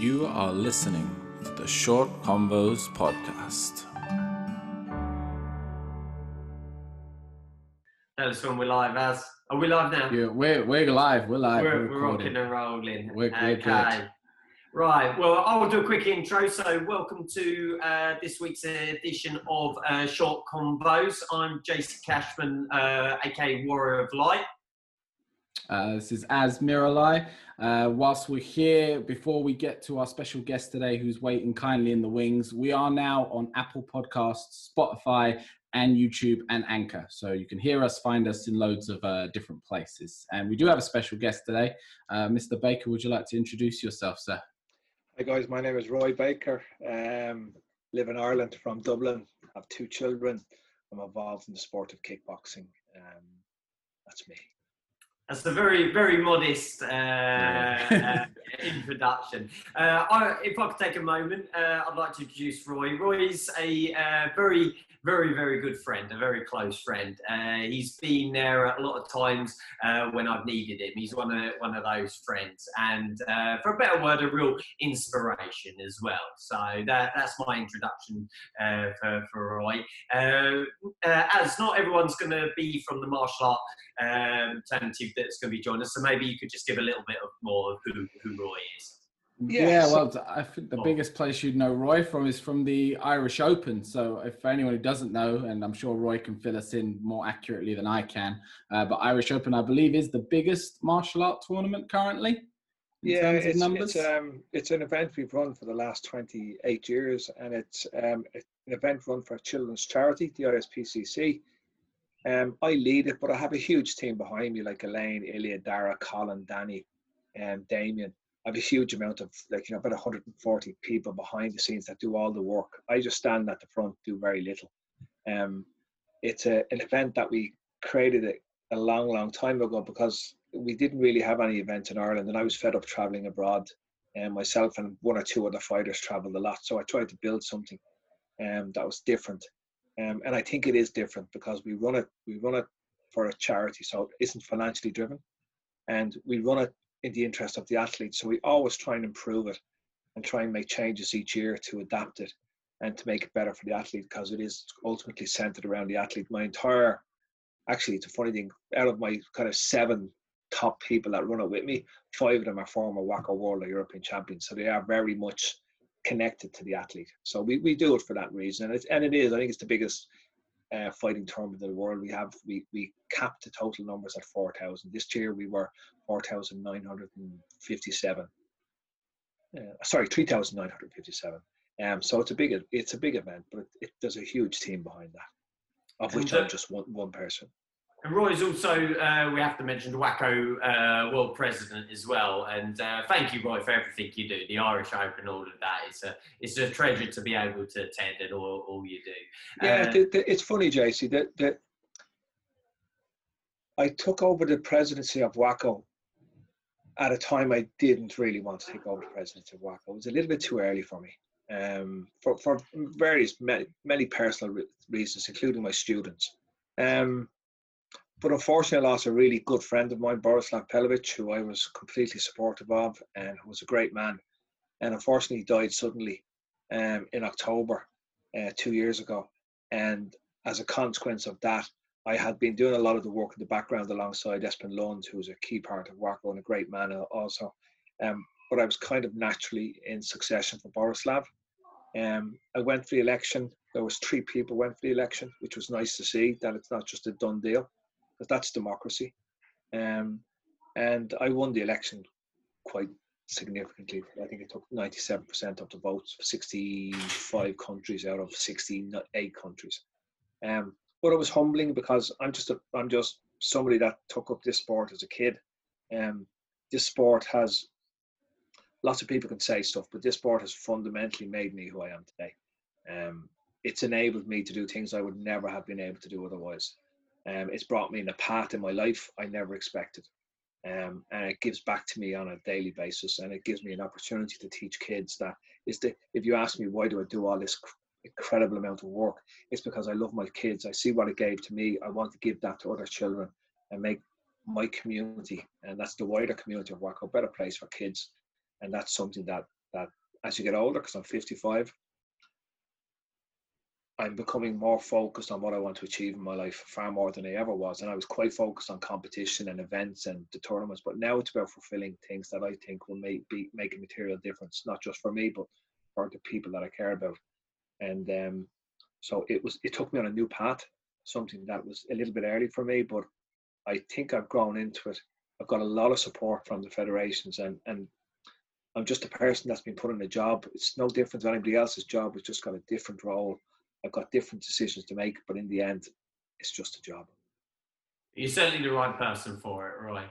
You are listening to the Short Combos podcast. Tell us when we're live, Az. Are we live now? Yeah, we're we're live. We're live. we're, We're, we're rocking and rolling. We're- we're okay. good. Right. Well, I'll do a quick intro. So, welcome to uh, this week's edition of uh, Short Combos. I'm Jason Cashman, uh, aka Warrior of Light. Uh, this is Az Miralai. Uh, whilst we're here, before we get to our special guest today, who's waiting kindly in the wings, we are now on Apple Podcasts, Spotify, and YouTube and Anchor. So you can hear us, find us in loads of uh, different places. And we do have a special guest today. Uh, Mr. Baker, would you like to introduce yourself, sir? Hi guys, my name is Roy Baker. Um, live in Ireland from Dublin. Have two children. I'm involved in the sport of kickboxing. Um, that's me. That's a very, very modest uh, uh, introduction. Uh, I, if I could take a moment, uh, I'd like to introduce Roy. Roy's a uh, very, very, very good friend, a very close friend. Uh, he's been there a lot of times uh, when I've needed him. He's one of one of those friends, and uh, for a better word, a real inspiration as well. So that, that's my introduction uh, for, for Roy. Uh, uh, as not everyone's going to be from the martial art um, alternative that's going to be joining us. So maybe you could just give a little bit of more of who, who Roy is. Yeah, Yeah, so- well, I think the Oh. biggest place you'd know Roy from is from the Irish Open. So, if anyone who doesn't know, and I'm sure Roy can fill us in more accurately than I can, uh, but Irish Open, I believe, is the biggest martial art tournament currently. Yeah, it's, numbers. it's um it's an event we've run for the last 28 years, and it's um an event run for a children's charity, the ISPCC. Um, I lead it, but I have a huge team behind me, like Elaine, Ilya, Dara, Colin, Danny, and Damien. I have a huge amount of like you know about 140 people behind the scenes that do all the work. I just stand at the front, do very little. Um, it's a, an event that we created a, a long, long time ago because we didn't really have any events in Ireland, and I was fed up traveling abroad. And myself and one or two other fighters traveled a lot, so I tried to build something um, that was different. Um, and I think it is different because we run it, we run it for a charity, so it isn't financially driven, and we run it in the interest of the athlete. So we always try and improve it, and try and make changes each year to adapt it and to make it better for the athlete because it is ultimately centered around the athlete. My entire, actually, it's a funny thing. Out of my kind of seven top people that run it with me, five of them are former WAKO World or European champions. So they are very much connected to the athlete. So we, we do it for that reason. And, it's, and it is, I think it's the biggest uh, fighting tournament in the world. We have, we, we capped the total numbers at 4,000. This year we were 4,957. Uh, sorry, 3,957. Um, so it's a big, it's a big event, but it, it, there's a huge team behind that, of which And, I'm just one, one person. And Roy's also, uh, we have to mention, the WAKO uh, world president as well. And uh, thank you, Roy, for everything you do. The Irish Open, all of that. It's a, it's a treasure to be able to attend and all, all you do. Yeah, Uh, the, the, it's funny, JC, that, that I took over the presidency of WAKO at a time I didn't really want to take over the presidency of WAKO. It was a little bit too early for me um, for, for various, many, many personal re- reasons, including my students. Um, but unfortunately, I lost a really good friend of mine, Borislav Pavlovic, who I was completely supportive of and who was a great man. And unfortunately, he died suddenly um, in October uh, two years ago. And as a consequence of that, I had been doing a lot of the work in the background alongside Espen Lund, was a key part of WAKO and a great man also. Um, but I was kind of naturally in succession for Borislav. Um, I went for the election. There was three people went for the election, which was nice to see that it's not just a done deal, because that's democracy. Um, and I won the election quite significantly. I think it took 97% of the votes, 65 countries out of 68 countries. Um, but it was humbling because I'm just a, I'm just somebody that took up this sport as a kid. Um, this sport has lots of people can say stuff, but this sport has fundamentally made me who I am today. Um, it's enabled me to do things I would never have been able to do otherwise. Um, it's brought me in a path in my life I never expected. Um, and it gives back to me on a daily basis and it gives me an opportunity to teach kids that is the if you ask me why do I do all this cr- incredible amount of work? It's because I love my kids. I see what it gave to me. I want to give that to other children and make my community and that's the wider community of WAKO a better place for kids. And that's something that that as you get older, because I'm 55, I'm becoming more focused on what I want to achieve in my life far more than I ever was. And I was quite focused on competition and events and the tournaments, but now it's about fulfilling things that I think will make be make a material difference, not just for me, but for the people that I care about. And um, so it was it took me on a new path, something that was a little bit early for me, but I think I've grown into it. I've got a lot of support from the federations and and I'm just a person that's been put in a job. It's no different than anybody else's job. It's just got a different role I've got different decisions to make, but in the end, it's just a job. You're certainly the right person for it, Roy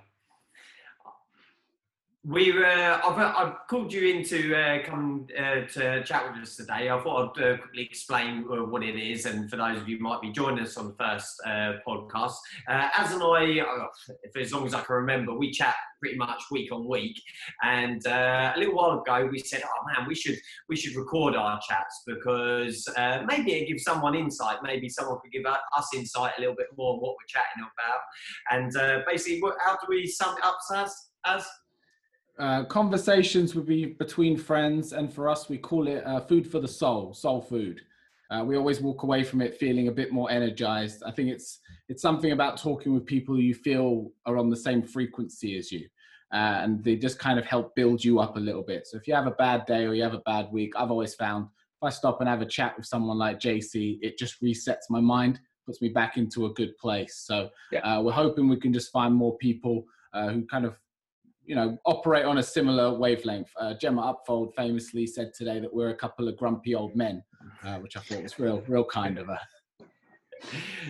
we uh, I've, I've called you in to uh, come uh, to chat with us today. I thought I'd uh, quickly explain uh, what it is, and for those of you who might be joining us on the first uh, podcast, Az and I, for as long as I can remember, we chat pretty much week on week. And a little while ago, we said, "Oh man, we should we should record our chats because maybe it gives someone insight. Maybe someone could give us insight a little bit more on what we're chatting about." And basically, how do we sum it up as as uh, conversations would be between friends, and for us, we call it uh, food for the soul, soul food. Uh, we always walk away from it feeling a bit more energized. I think it's it's something about talking with people you feel are on the same frequency as you, uh, and they just kind of help build you up a little bit. So if you have a bad day or you have a bad week, I've always found if I stop and have a chat with someone like JC, it just resets my mind, puts me back into a good place. So yeah. Uh, we're hoping we can just find more people uh, who kind of you know, operate on a similar wavelength. Uh, Gemma Upfold famously said today that we're a couple of grumpy old men, uh, which I thought was real, real kind of her.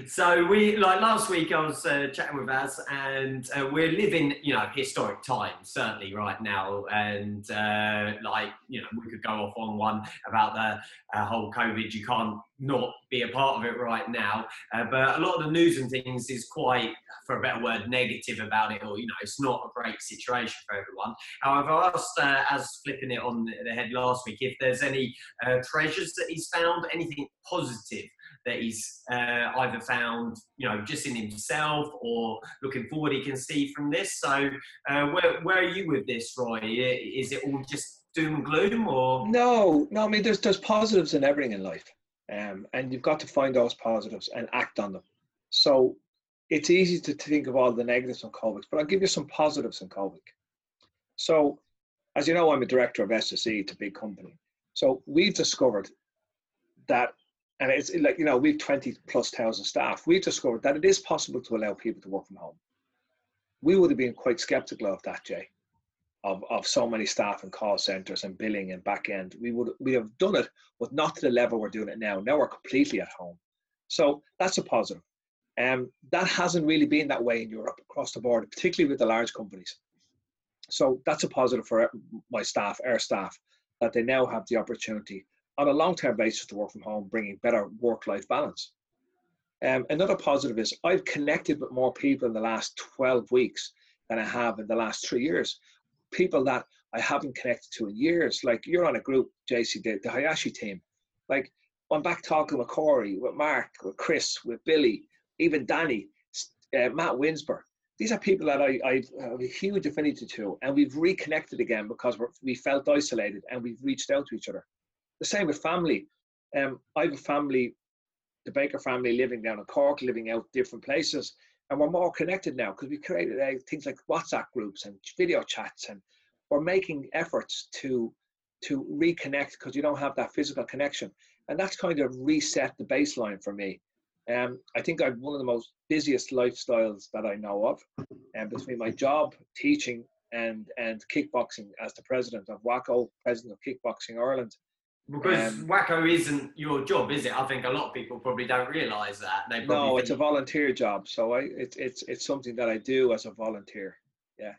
So we like last week I was uh, chatting with Az, and uh, we're living you know historic times certainly right now, and uh, like you know we could go off on one about the uh, whole COVID. You can't not be a part of it right now, uh, but a lot of the news and things is quite for a better word, negative about it, or you know, it's not a great situation for everyone. However, I asked uh, Az flipping it on the head last week if there's any treasures that he's found, anything positive that he's uh, either found, you know, just in himself or looking forward he can see from this. So, uh, where where are you with this, Roy? Is it all just doom and gloom, or no? No, I mean, there's there's positives in everything in life, um, and you've got to find those positives and act on them. So it's easy to think of all the negatives on COVID, but I'll give you some positives on COVID. So, as you know, I'm a director of SSE, it's a big company. So we've discovered that, and it's like, you know, we've 20 plus thousand staff. We've discovered that it is possible to allow people to work from home. We would have been quite skeptical of that, Jay, of, of so many staff and call centers and billing and back end. We would we have done it, but not to the level we're doing it now. Now we're completely at home. So that's a positive. Um, that hasn't really been that way in Europe across the board, particularly with the large companies. So that's a positive for my staff, our staff, that they now have the opportunity on a long-term basis to work from home, bringing better work-life balance. Um, another positive is I've connected with more people in the last 12 weeks than I have in the last three years. People that I haven't connected to in years. Like you're on a group, JC, the, the Hayashi team. Like I'm back talking with Corey, with Mark, with Chris, with Billy, even Danny, uh, Matt Winsberg. These are people that I, I have a huge affinity to, and we've reconnected again because we felt isolated and we've reached out to each other. The same with family. Um, I have a family, the Baker family, living down in Cork, living out different places, and we're more connected now because we created uh, things like WhatsApp groups and video chats, and we're making efforts to to reconnect because you don't have that physical connection, and that's kind of reset the baseline for me. Um, I think I've one of the most busiest lifestyles that I know of, and um, between my job, teaching, and and kickboxing as the president of WAKO, president of Kickboxing Ireland. Because um, WAKO isn't your job, is it? I think a lot of people probably don't realise that. They no, it's a volunteer job, so I it's it's it's something that I do as a volunteer. Yeah.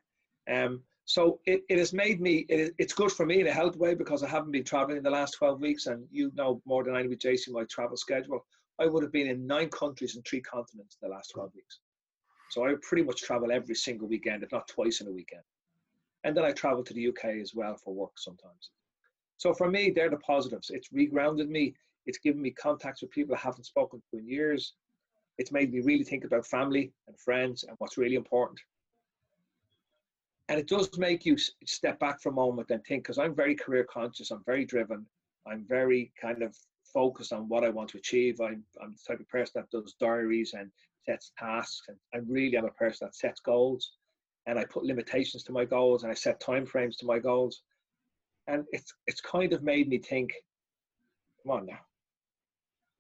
Um. So it, it has made me it, it's good for me in a health way because I haven't been traveling in the last 12 weeks and you know more than I do with Jason my travel schedule. I would have been in nine countries and three continents in the last 12 weeks. So I pretty much travel every single weekend, if not twice in a weekend. And then I travel to the UK as well for work sometimes. So for me, they're the positives. It's regrounded me. It's given me contacts with people I haven't spoken to in years. It's made me really think about family and friends and what's really important. and it does make you step back for a moment and think because i'm very career conscious i'm very driven i'm very kind of focused on what i want to achieve i'm, I'm the type of person that does diaries and sets tasks and i really am a person that sets goals and i put limitations to my goals and i set time frames to my goals and it's it's kind of made me think come on now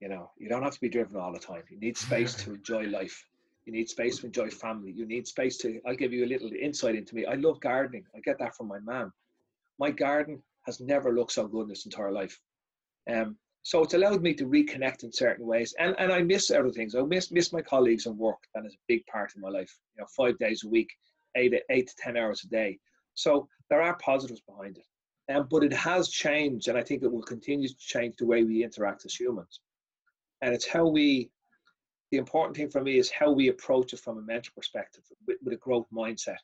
you know you don't have to be driven all the time you need space to enjoy life you need space to enjoy family. You need space to. I'll give you a little insight into me. I love gardening. I get that from my mom. My garden has never looked so good in its entire life. Um, so it's allowed me to reconnect in certain ways. And and I miss other things. I miss miss my colleagues and work. That is a big part of my life. You know, five days a week, eight eight to ten hours a day. So there are positives behind it. Um, but it has changed, and I think it will continue to change the way we interact as humans. And it's how we the important thing for me is how we approach it from a mental perspective with, with, a growth mindset.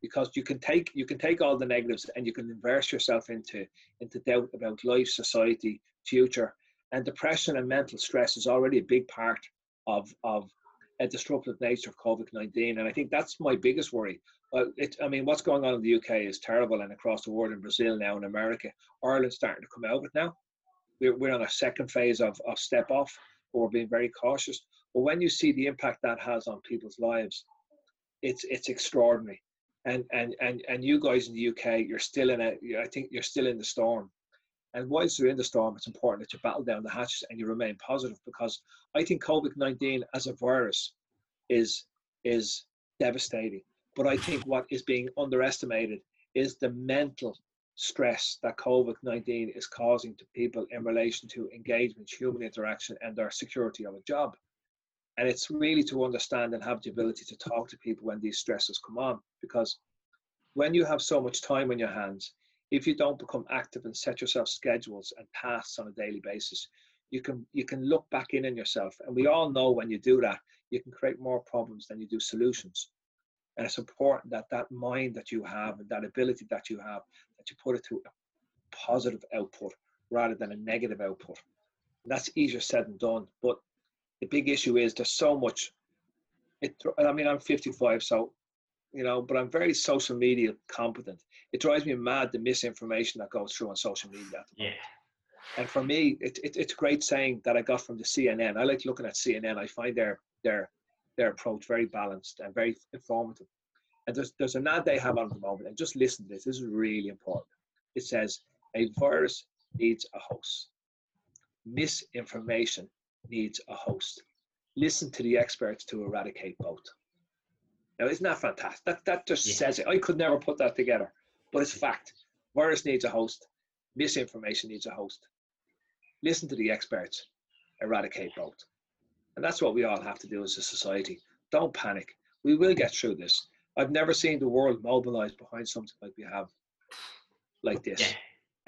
Because you can take you can take all the negatives and you can immerse yourself into into doubt about life society future. And depression and mental stress is already a big part of of a disruptive nature of covid-19 and i think that's my biggest worry uh, it, i mean what's going on in the uk is terrible and across the world in brazil now in america ireland's starting to come out of it now we're, we're on a second phase of, of step off but we're being very cautious but when you see the impact that has on people's lives, it's it's extraordinary. And and and and you guys in the UK, you're still in a. I think you're still in the storm. And whilst you're in the storm, it's important that you battle down the hatches and you remain positive because I think COVID nineteen as a virus is is devastating. But I think what is being underestimated is the mental stress that COVID 19 is causing to people in relation to engagement, human interaction, and their security of a job. And it's really to understand and have the ability to talk to people when these stresses come on. Because when you have so much time on your hands, if you don't become active and set yourself schedules and tasks on a daily basis, you can you can look back in on yourself. And we all know when you do that, you can create more problems than you do solutions. And it's important that that mind that you have and that ability that you have, that you put it to a positive output rather than a negative output. And that's easier said than done. But the big issue is there's so much. It, I mean, I'm 55, so you know, but I'm very social media competent. It drives me mad the misinformation that goes through on social media. Yeah. And for me, it, it, it's a great saying that I got from the CNN. I like looking at CNN. I find their their their approach very balanced and very informative. And there's there's an ad they have on at the moment, and just listen to this. This is really important. It says a virus needs a host. Misinformation needs a host. Listen to the experts to eradicate both. Now, isn't that fantastic? That, that just yeah. says it. I could never put that together, but it's fact. Virus needs a host. Misinformation needs a host. Listen to the experts. Eradicate both. And that's what we all have to do as a society. Don't panic. We will get through this. I've never seen the world mobilize behind something like we have, like this. Yeah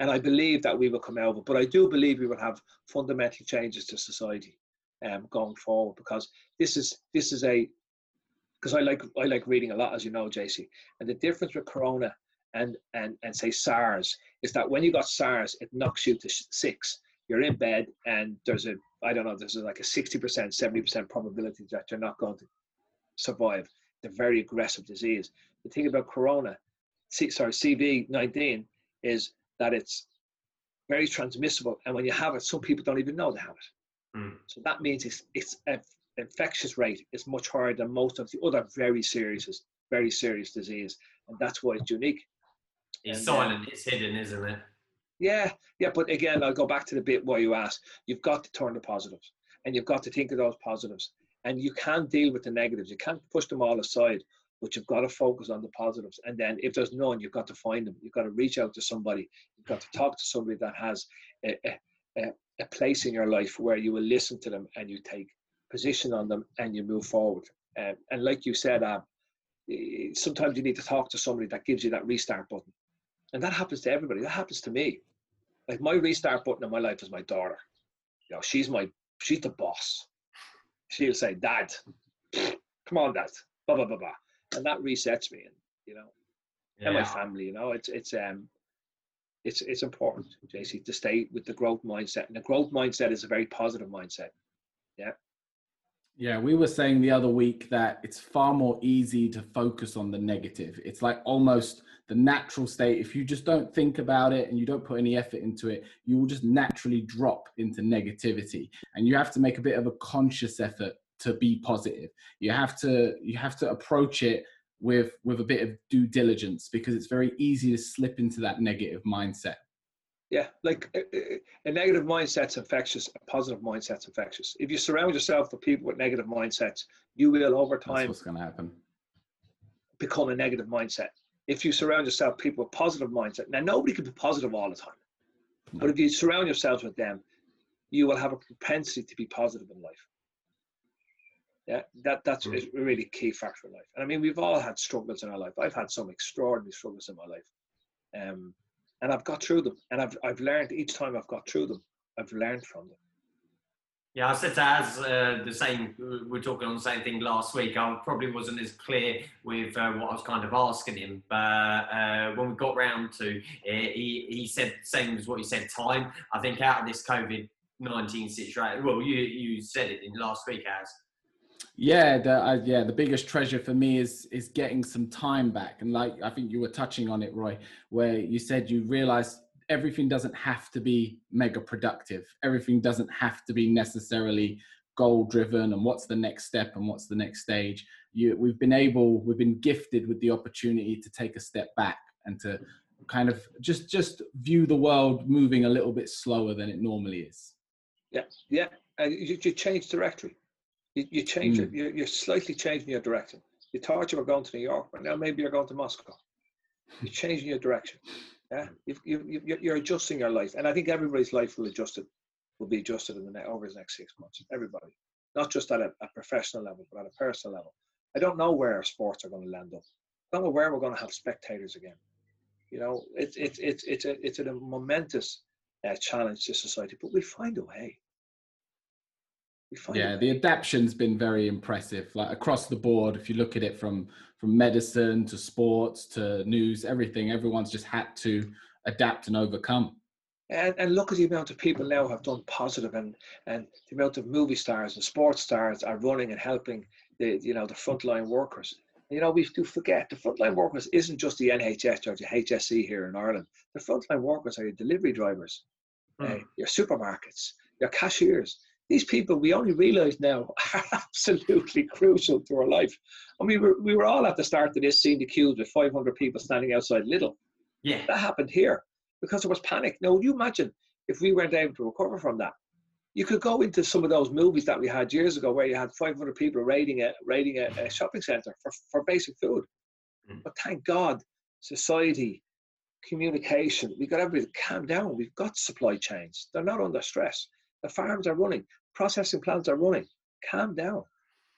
and I believe that we will come out of it. But I do believe we will have fundamental changes to society um, going forward because this is this is a because I like I like reading a lot, as you know, JC. And the difference with Corona and and and say SARS is that when you got SARS, it knocks you to six. You're in bed, and there's a I don't know, there's like a sixty percent, seventy percent probability that you're not going to survive. The very aggressive disease. The thing about Corona, sorry, CV nineteen is that it's very transmissible. And when you have it, some people don't even know they have it. Mm. So that means it's, it's a, infectious rate is much higher than most of the other very serious, very serious disease. And that's why it's unique. It's and, silent, uh, it's hidden, isn't it? Yeah, yeah. But again, I'll go back to the bit where you asked. You've got to turn the positives and you've got to think of those positives. And you can't deal with the negatives. You can't push them all aside but you've got to focus on the positives. And then if there's none, you've got to find them. You've got to reach out to somebody. You've got to talk to somebody that has a, a, a place in your life where you will listen to them and you take position on them and you move forward. Um, and like you said, uh, sometimes you need to talk to somebody that gives you that restart button. And that happens to everybody. That happens to me. Like my restart button in my life is my daughter. You know, she's my she's the boss. She'll say, Dad, come on, Dad. Blah blah blah blah and that resets me and you know yeah. and my family you know it's it's um it's it's important jc to stay with the growth mindset and the growth mindset is a very positive mindset yeah Yeah, we were saying the other week that it's far more easy to focus on the negative. It's like almost the natural state. If you just don't think about it and you don't put any effort into it, you will just naturally drop into negativity. And you have to make a bit of a conscious effort to be positive. You have to you have to approach it with with a bit of due diligence because it's very easy to slip into that negative mindset. Yeah, like a, a, negative mindset's infectious, a positive mindset's infectious. If you surround yourself with people with negative mindsets, you will over time That's what's going to happen. Become a negative mindset. If you surround yourself with people with positive mindset, now nobody can be positive all the time, but if you surround yourselves with them, you will have a propensity to be positive in life. Yeah, that that's mm. a really key factor in life. And I mean, we've all had struggles in our life. I've had some extraordinary struggles in my life. Um, and I've got through them, and I've I've learned each time I've got through them. I've learned from them. Yeah, I said to Az uh, the same. We are talking on the same thing last week. I probably wasn't as clear with uh, what I was kind of asking him, but uh, when we got round to it, he he said same as what he said. Time. I think out of this COVID nineteen situation. Well, you you said it in last week, Az yeah the uh, yeah the biggest treasure for me is is getting some time back and like i think you were touching on it roy where you said you realize everything doesn't have to be mega productive everything doesn't have to be necessarily goal driven and what's the next step and what's the next stage you we've been able we've been gifted with the opportunity to take a step back and to kind of just just view the world moving a little bit slower than it normally is yeah yeah uh, you, you change directory you, you change mm. it. You're, you're slightly changing your direction. You thought you were going to New York, but now maybe you're going to Moscow. You're changing your direction. Yeah, you've, you you're adjusting your life, and I think everybody's life will adjust it, will be adjusted in the next, over the next six months. Everybody, not just at a, a, professional level, but at a personal level. I don't know where sports are going to land up. I don't know where we're going to have spectators again. You know, it's it's it's it's a it's a momentous uh, challenge to society, but we'll find a way yeah, the adaptation's been very impressive. Like across the board, if you look at it from from medicine to sports to news, everything, everyone's just had to adapt and overcome. And, and look at the amount of people now have done positive and and the amount of movie stars and sports stars are running and helping the you know the frontline workers. You know, we do forget the frontline workers isn't just the NHS or the HSE here in Ireland. The frontline workers are your delivery drivers, hmm. uh, your supermarkets, your cashiers, these people we only realize now are absolutely crucial to our life. And we were we were all at the start of this seeing the queues with 500 people standing outside Lidl. Yeah, that happened here because there was panic. Now, you imagine if we weren't able to recover from that? You could go into some of those movies that we had years ago where you had 500 people raiding a raiding a, a shopping center for, for basic food. Mm. But thank God, society, communication, we got everybody to calm down. We've got supply chains; they're not under stress. The farms are running processing plants are running. Calm down,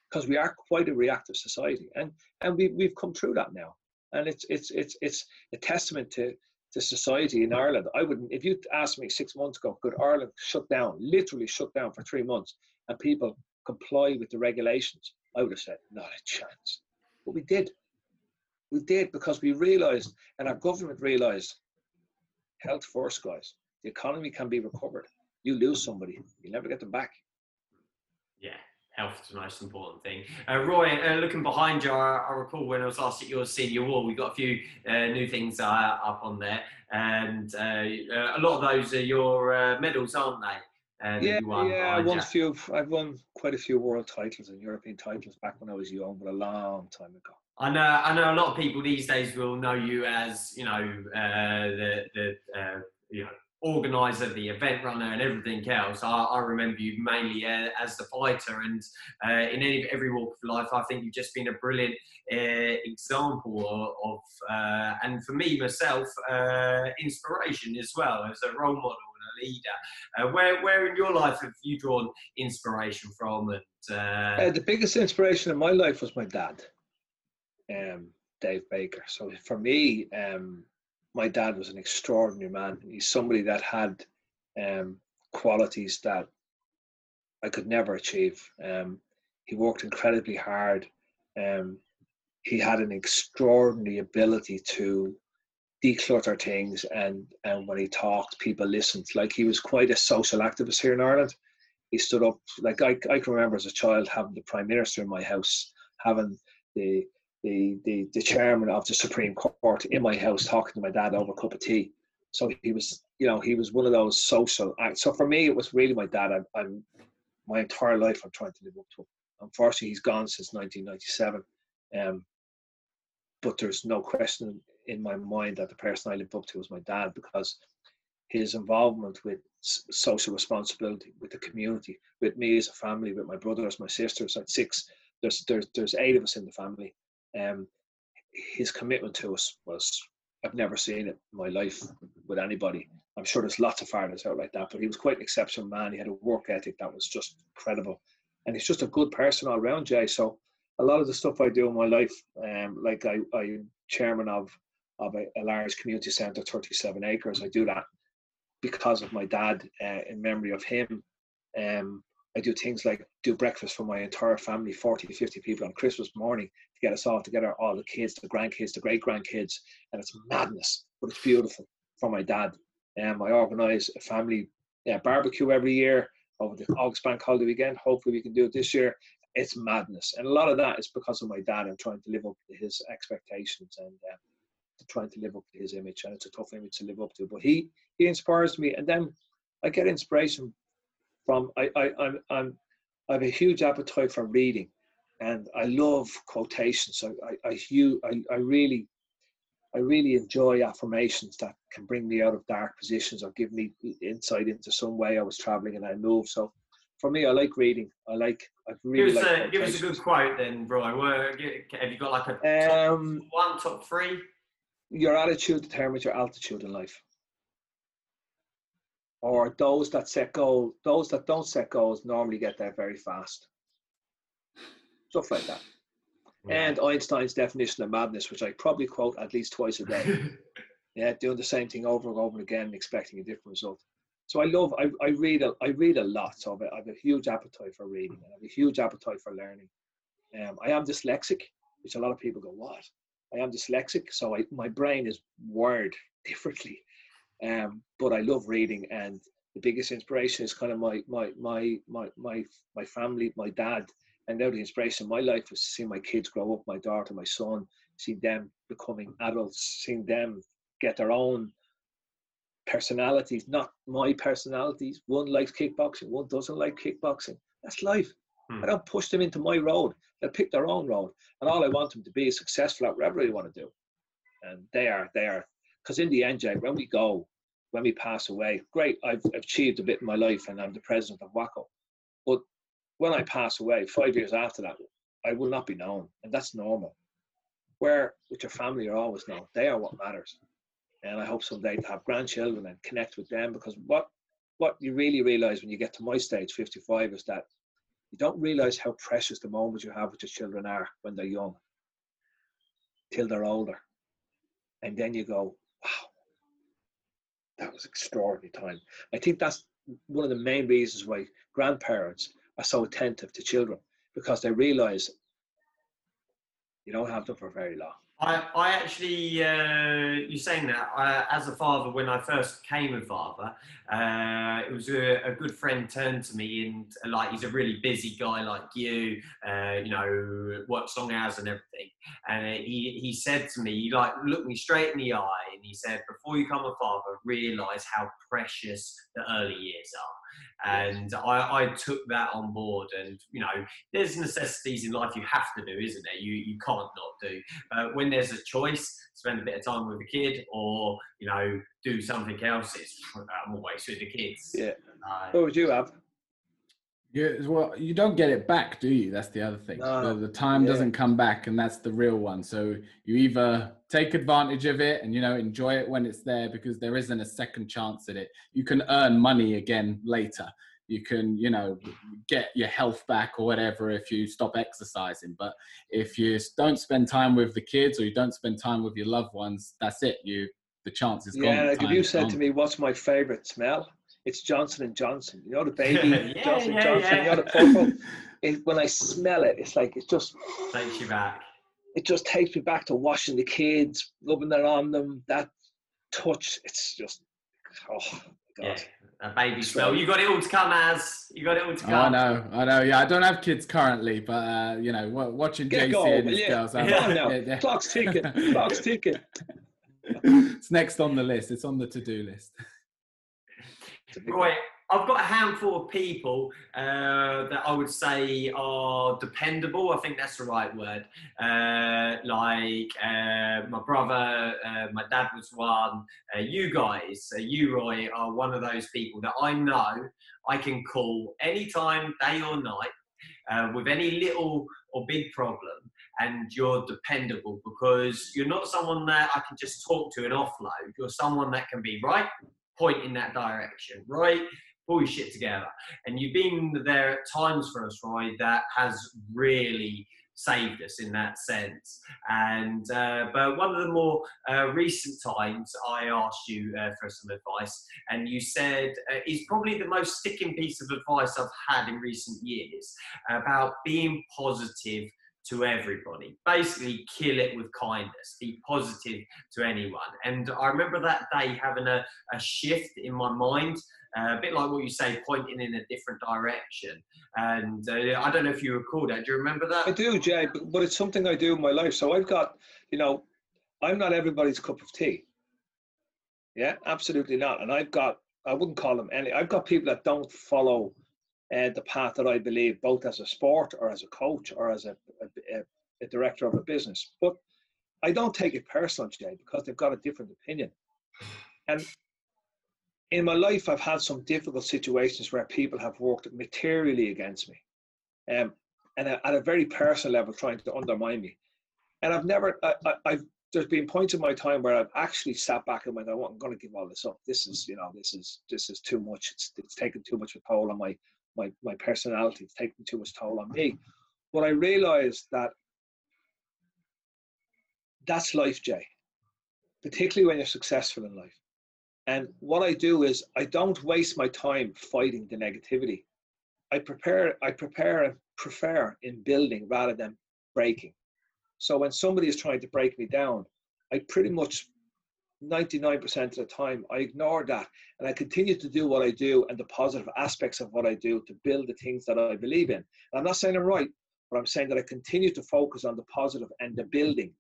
because we are quite a reactive society, and and we we've come through that now, and it's it's it's it's a testament to to society in Ireland. I wouldn't if you asked me six months ago, could Ireland shut down, literally shut down for three months, and people comply with the regulations? I would have said not a chance, but we did. We did because we realised, and our government realised, health first, guys. The economy can be recovered you lose somebody, you never get them back. Yeah, health is the most important thing. Uh, Roy, uh, looking behind you, I, I, recall when I was asked at your senior wall, we got a few uh, new things uh, up on there, and uh, uh, a lot of those are your medals, aren't they? yeah, yeah, I won a few. I've won quite a few world titles and European titles back when I was young, but a long time ago. I know, I know. A lot of people these days will know you as, you know, the the you know organizer, the event runner, and everything else. I, I remember you mainly uh, as the fighter, and uh, in any, every walk of life, I think you've just been a brilliant uh, example of, uh, and for me myself, uh, inspiration as well as a role model and a leader. Uh, where, where in your life have you drawn inspiration from? And the biggest inspiration in my life was my dad, um, Dave Baker. So for me. Um, my dad was an extraordinary man. He's somebody that had um, qualities that I could never achieve. Um, he worked incredibly hard. Um, he had an extraordinary ability to declutter things, and and when he talked, people listened. Like he was quite a social activist here in Ireland. he stood up like I, I can remember as a child having the prime minister in my house, having the the the, the chairman of the Supreme Court in my house talking to my dad over a cup of tea. So he was, you know, he was one of those social acts. So for me, it was really my dad. I, I'm my entire life I'm trying to live up to. Unfortunately, he's gone since 1997. Um, but there's no question in my mind that the person I lived up to was my dad because his involvement with social responsibility with the community, with me as a family, with my brothers, my sisters, at six, there's there's there's eight of us in the family. Um, his commitment to us was I've never seen it in my life with anybody. I'm sure there's lots of fathers out like that, but he was quite an exceptional man. He had a work ethic that was just incredible, and he's just a good person all around, Jay. So a lot of the stuff I do in my life, um, like I, I'm chairman of of a, a large community centre, 37 acres. I do that because of my dad, uh, in memory of him. Um, I do things like do breakfast for my entire family, 40, to 50 people on Christmas morning to get us all together, all the kids, the grandkids, the great grandkids. And it's madness, but it's beautiful for my dad. Um, I organise a family uh, barbecue every year over the August Bank holiday weekend. Hopefully, we can do it this year. It's madness. And a lot of that is because of my dad and trying to live up to his expectations and uh, trying to live up to his image. And it's a tough image to live up to. But he he inspires me, and then I get inspiration from I I I'm, I'm I have a huge appetite for reading, and I love quotations. I I I, I, I really I really enjoy affirmations that can bring me out of dark positions or give me insight into some way I was traveling and I moved. So for me, I like reading. I like. I really give us, like a, give us a good quote then, Brian. Where, have you got like a top um, one, top three? Your attitude determines your altitude in life or those that set goals, those that don't set goals normally get there very fast. Stuff like that. Yeah. And Einstein's definition of madness, which I probably quote at least twice a day. yeah, doing the same thing over and over again, expecting a different result. So I love, I, I read, a, I read a lot of it. I have a huge appetite for reading. I have a huge appetite for learning. Um, I am dyslexic, which a lot of people go, what? I am dyslexic, so I, my brain is wired differently. Um, but I love reading, and the biggest inspiration is kind of my my my my my my family, my dad, and now the inspiration in my life was to see my kids grow up, my daughter, my son, see them becoming adults, seeing them get their own personalities, not my personalities. One likes kickboxing, one doesn't like kickboxing. That's life. Hmm. I don't push them into my road. They'll pick their own road. And all I want them to be is successful at whatever they want to do. And they are, they are. Because in the end, Jay, when we go, when we pass away, great, I've achieved a bit in my life and I'm the president of WAKO. But when I pass away, five years after that, I will not be known. And that's normal. Where with your family, you're always known. They are what matters. And I hope someday to have grandchildren and connect with them because what what you really realize when you get to my stage, 55, is that you don't realize how precious the moments you have with your children are when they're young till they're older. And then you go, wow, that was extraordinary time. I think that's one of the main reasons why grandparents are so attentive to children because they realize you don't have them for very long. I, I actually, uh, you're saying that I, as a father, when I first came a father, uh, it was a, a, good friend turned to me and like he's a really busy guy like you, uh, you know, works long hours and everything. And he, he said to me, he like looked me straight in the eye and he said, before you become a father, realize how precious the early years are and I, I, took that on board and you know there's necessities in life you have to do isn't there? You, you can't not do. But when there's a choice spend a bit of time with the kid or you know do something else it's i'm always with the kids. Yeah. Uh, what would you have yeah, well, you don't get it back, do you? That's the other thing. No. The, the, time yeah. doesn't come back, and that's the real one. So you either take advantage of it and you know enjoy it when it's there because there isn't a second chance at it. You can earn money again later. You can, you know, get your health back or whatever if you stop exercising. But if you don't spend time with the kids or you don't spend time with your loved ones, that's it. You the chance is gone. Yeah, like if you said gone. to me, "What's my favorite smell?" It's Johnson and Johnson. You know the baby yeah, Johnson yeah, Johnson. Yeah. You know the purple. It, when I smell it, it's like it just takes you back. It just takes me back to washing the kids, rubbing it on them. That touch, it's just oh God. Yeah, a baby smell. You got it all to come Az. You got it all to Oh, come. I know, I know. Yeah, I don't have kids currently, but uh, you know, wa- watching Get JC going, and his will you? girls. I'm- Come on now. yeah, yeah. Clock's ticking. Clock's ticking. it's next on the list. It's on the to-do list. Right, I've got a handful of people uh, that I would say are dependable. I think that's the right word. Uh, like uh, my brother, uh, my dad was one. Uh, you guys, uh, you Roy, are one of those people that I know I can call anytime, day or night, uh, with any little or big problem, and you're dependable because you're not someone that I can just talk to and offload. You're someone that can be right, point in that direction, right? Pull your shit together. And you've been there at times for us, Roy, that has really saved us in that sense. And uh, but one of the more uh, recent times, I asked you uh, for some advice, and you said uh, is probably the most sticking piece of advice I've had in recent years about being positive to everybody. Basically, kill it with kindness. Be positive to anyone. And I remember that day having a, a shift in my mind, uh, a bit like what you say, pointing in a different direction. And uh, I don't know if you recall that. Do you remember that? I do, Jay, but, but it's something I do in my life. So I've got, you know, I'm not everybody's cup of tea. Yeah, absolutely not. And I've got, I wouldn't call them any, I've got people that don't follow uh, the path that I believe, both as a sport or as a coach or as a, a, a director of a business. But I don't take it personal, Jay, because they've got a different opinion. And in my life, I've had some difficult situations where people have worked materially against me. Um, and at a very personal level trying to undermine me. And I've never, I, I've, there's been points in my time where I've actually sat back and went, I'm going to give all this up. This is, you know, this is, this is too much. It's, it's taken too much of a toll on my, my, my personality. It's taken too much toll on me. But I realized that that's life, Jay, particularly when you're successful in life. And what I do is I don't waste my time fighting the negativity. I prepare, I prepare and prefer in building rather than breaking. So when somebody is trying to break me down, I pretty much 99% of the time I ignore that and I continue to do what I do and the positive aspects of what I do to build the things that I believe in. And I'm not saying I'm right, but I'm saying that I continue to focus on the positive and the building.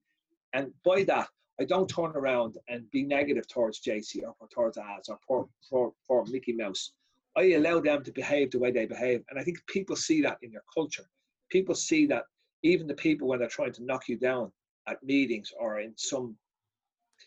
And by that, I don't turn around and be negative towards JC or towards Az or for, for, for Mickey Mouse. I allow them to behave the way they behave. And I think people see that in your culture. People see that even the people when they're trying to knock you down at meetings or in some,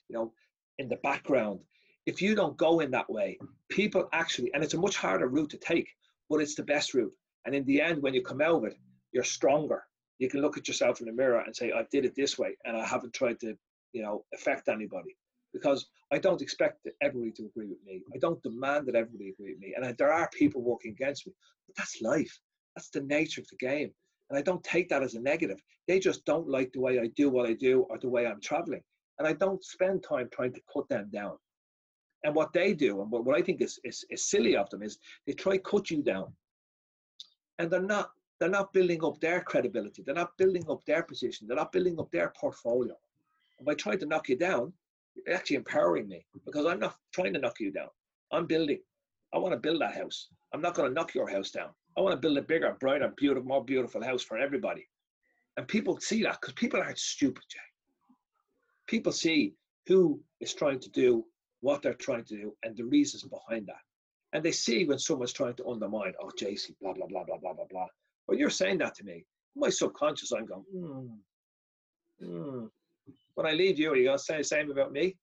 you know, in the background, if you don't go in that way, people actually, and it's a much harder route to take, but it's the best route. And in the end, when you come out of it, you're stronger. You can look at yourself in the mirror and say, I did it this way, and I haven't tried to, you know, affect anybody because I don't expect everybody to agree with me. I don't demand that everybody agree with me. And there are people working against me, but that's life. That's the nature of the game. And I don't take that as a negative. They just don't like the way I do what I do or the way I'm traveling. And I don't spend time trying to cut them down. And what they do, and what, what I think is, is, is silly of them, is they try to cut you down. And they're not they're not building up their credibility. They're not building up their position. They're not building up their portfolio. And by trying to knock you down, you're actually empowering me because I'm not trying to knock you down. I'm building. I want to build that house. I'm not going to knock your house down. I want to build a bigger, brighter, beautiful, more beautiful house for everybody. And people see that because people aren't stupid, Jay. People see who is trying to do what they're trying to do and the reasons behind that. And they see when someone's trying to undermine, oh, JC, blah, blah, blah, blah, blah, blah, blah. When you're saying that to me, my subconscious, I'm going, hmm, hmm. When I leave you, are you going to say the same about me?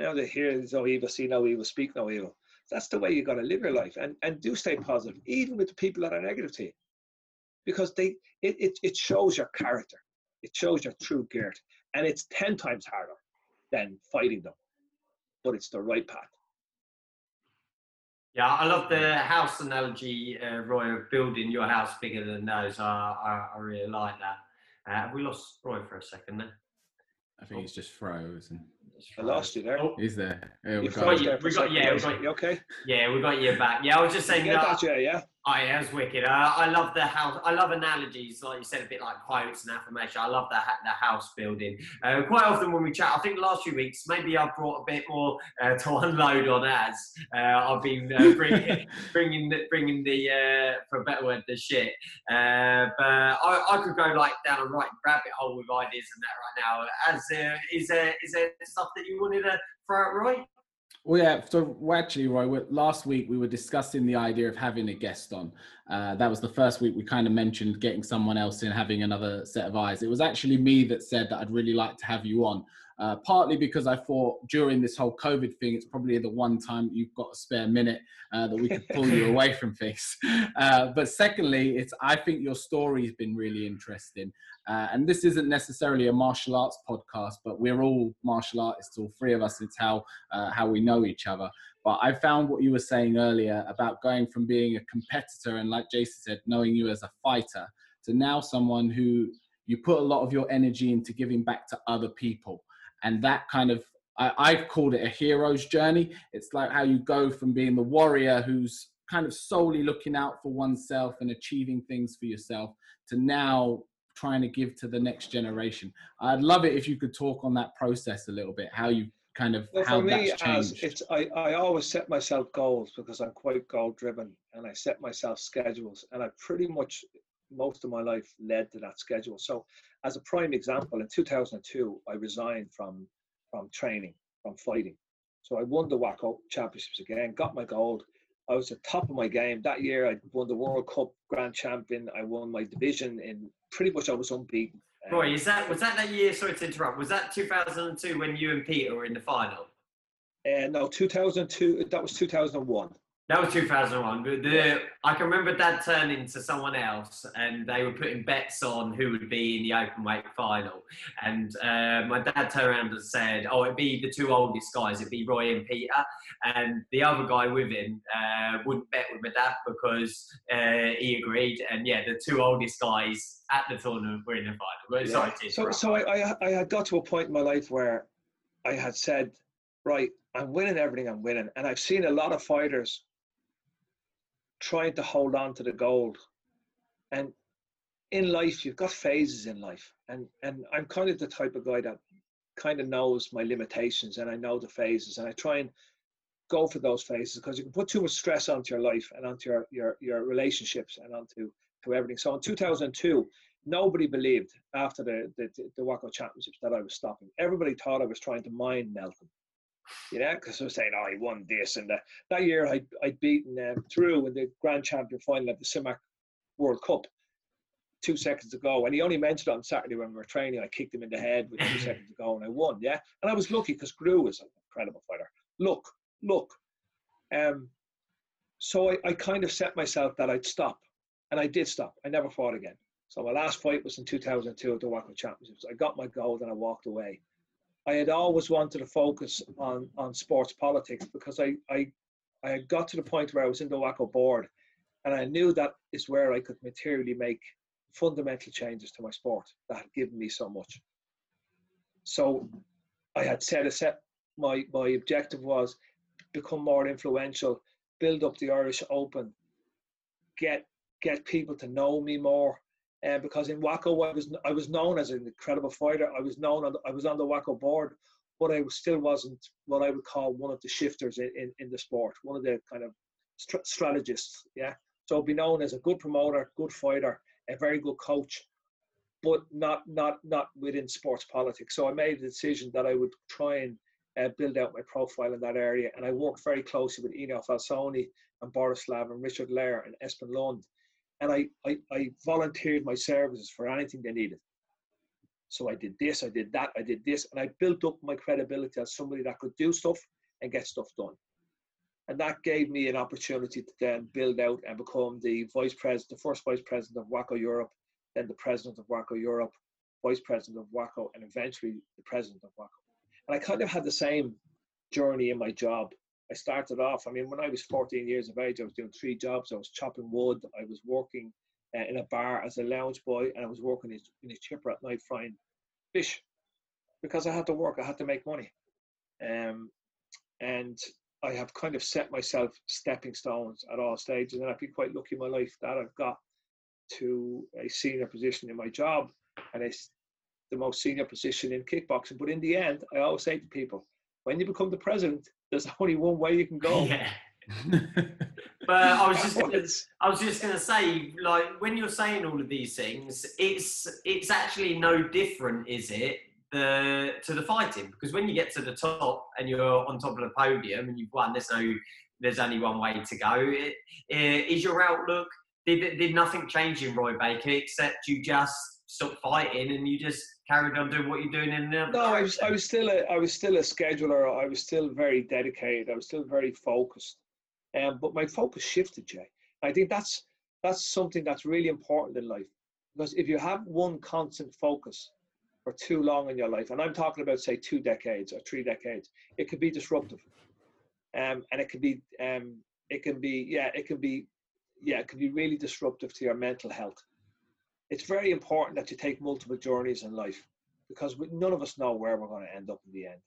Know, they hear there's no evil, see no evil, speak no evil. That's the way you got to live your life, and and do stay positive, even with the people that are negative to you, because they it it, it shows your character, it shows your true gear, and it's ten times harder than fighting them, but it's the right path. Yeah, I love the house analogy, uh, Roy, of building your house bigger than those. I, I, I really like that. Uh, we lost Roy for a second there. I think he's just frozen. I lost you there. Oh, He's there. Yeah, we You got you. We got- yeah, we got- You okay? yeah, we got you back. Yeah, I was just saying, get that, that, Jay? Yeah. Oh yeah, it's wicked. Uh, I love the house. I love analogies, like you said, a bit like quotes and affirmation. I love the the house building. Uh, quite often when we chat, I think the last few weeks maybe I've brought a bit more uh, to unload on as uh, I've been uh, bringing bringing the, bringing the uh, for a better word the shit. but I, I, could go like down a right rabbit hole with ideas and that right now. Az is there is there stuff that you wanted to throw out right? Well, yeah. So actually, Roy, last week we were discussing the idea of having a guest on. Uh, that was the first week we kind of mentioned getting someone else in, having another set of eyes. It was actually me that said that I'd really like to have you on. Uh, partly because I thought during this whole COVID thing, it's probably the one time you've got a spare minute uh, that we could pull you away from things. Uh, but secondly, it's I think your story has been really interesting. Uh, and this isn't necessarily a martial arts podcast, but we're all martial artists, all three of us. It's how uh, how we know each other. But I found what you were saying earlier about going from being a competitor and, like Jason said, knowing you as a fighter to now someone who you put a lot of your energy into giving back to other people and that kind of I, I've called it a hero's journey. It's like how you go from being the warrior who's kind of solely looking out for oneself and achieving things for yourself to now trying to give to the next generation. I'd love it if you could talk on that process a little bit, how you kind of well, how for me, that's changed. it's I, I always set myself goals because I'm quite goal driven and I set myself schedules and I pretty much most of my life led to that schedule. So, as a prime example, in 2002, I resigned from from training, from fighting. So I won the WAKO championships again, got my gold. I was at top of my game that year. I won the World Cup Grand Champion. I won my division in pretty much I was unbeaten. Roy, is that was that that year? Sorry to interrupt. Was that 2002 when you and Peter were in the final? Uh, no, 2002. That was 2001. That was 2001. But the, I can remember Dad turning to someone else, and they were putting bets on who would be in the open weight final. And uh, my dad turned around and said, "Oh, it'd be the two oldest guys. It'd be Roy and Peter." And the other guy with him uh, wouldn't bet with my dad because uh, he agreed. And yeah, the two oldest guys at the tournament were in the final. yeah. Sorry, so so I, I I had got to a point in my life where I had said, "Right, I'm winning everything. I'm winning," and I've seen a lot of fighters trying to hold on to the gold. And in life, you've got phases in life. And, and I'm kind of the type of guy that kind of knows my limitations and I know the phases. And I try and go for those phases because you can put too much stress onto your life and onto your, your, your relationships and onto to everything. So in 2002, nobody believed after the, the, the WAKO championships that I was stopping. Everybody thought I was trying to mine Malcolm you know, because I was saying, oh, he won this. And that, that year I'd, I'd beaten um, Drew in the grand champion final of the CIMAC World Cup two seconds ago. And he only mentioned it on Saturday when we were training, I kicked him in the head with two seconds to go and I won. Yeah. And I was lucky because Drew was an incredible fighter. Look, look. Um, so I, I kind of set myself that I'd stop. And I did stop. I never fought again. So my last fight was in 2002 at the WAKO Championships. I got my gold and I walked away. I had always wanted to focus on on sports politics because I I I had got to the point where I was in the WAKO board, and I knew that is where I could materially make fundamental changes to my sport that had given me so much. So I had set a set my my objective was become more influential, build up the Irish Open, get get people to know me more, uh, because in WAKO I was I was known as an incredible fighter. I was known on the, I was on the WAKO board, but I still wasn't what I would call one of the shifters in, in, in the sport, one of the kind of st- strategists. Yeah, so I'd be known as a good promoter, good fighter, a very good coach, but not not not within sports politics. So I made a decision that I would try and uh, build out my profile in that area, and I worked very closely with Ennio Falsoni and Borislav and Richard Lair and Espen Lund and I, I, I volunteered my services for anything they needed. So I did this, I did that, I did this, and I built up my credibility as somebody that could do stuff and get stuff done. And that gave me an opportunity to then build out and become the vice president, the first vice president of WAKO Europe, then the president of WAKO Europe, vice president of WAKO, and eventually the president of WAKO. And I kind of had the same journey in my job I started off, I mean, when I was 14 years of age, I was doing three jobs. I was chopping wood, I was working uh, in a bar as a lounge boy, and I was working in, a chipper at night frying fish because I had to work, I had to make money. Um, and I have kind of set myself stepping stones at all stages, and I've been quite lucky in my life that I've got to a senior position in my job and it's the most senior position in kickboxing. But in the end, I always say to people, when you become the president, there's only one way you can go. Yeah. but I was just gonna, I was just going to say, like when you're saying all of these things, it's it's actually no different, is it, the to the fighting? Because when you get to the top and you're on top of the podium and you've won, there's no there's only one way to go. It, it, is your outlook? Did did nothing change in Roy Baker except you just stopped fighting and you just carried on doing what you're doing in the no I was I was still a I was still a scheduler. I was still very dedicated. I was still very focused. Um, but my focus shifted Jay. I think that's that's something that's really important in life. Because if you have one constant focus for too long in your life and I'm talking about say two decades or three decades it could be disruptive. Um, and it can be um, it can be yeah it can be yeah it can be really disruptive to your mental health it's very important that you take multiple journeys in life because we, none of us know where we're going to end up in the end.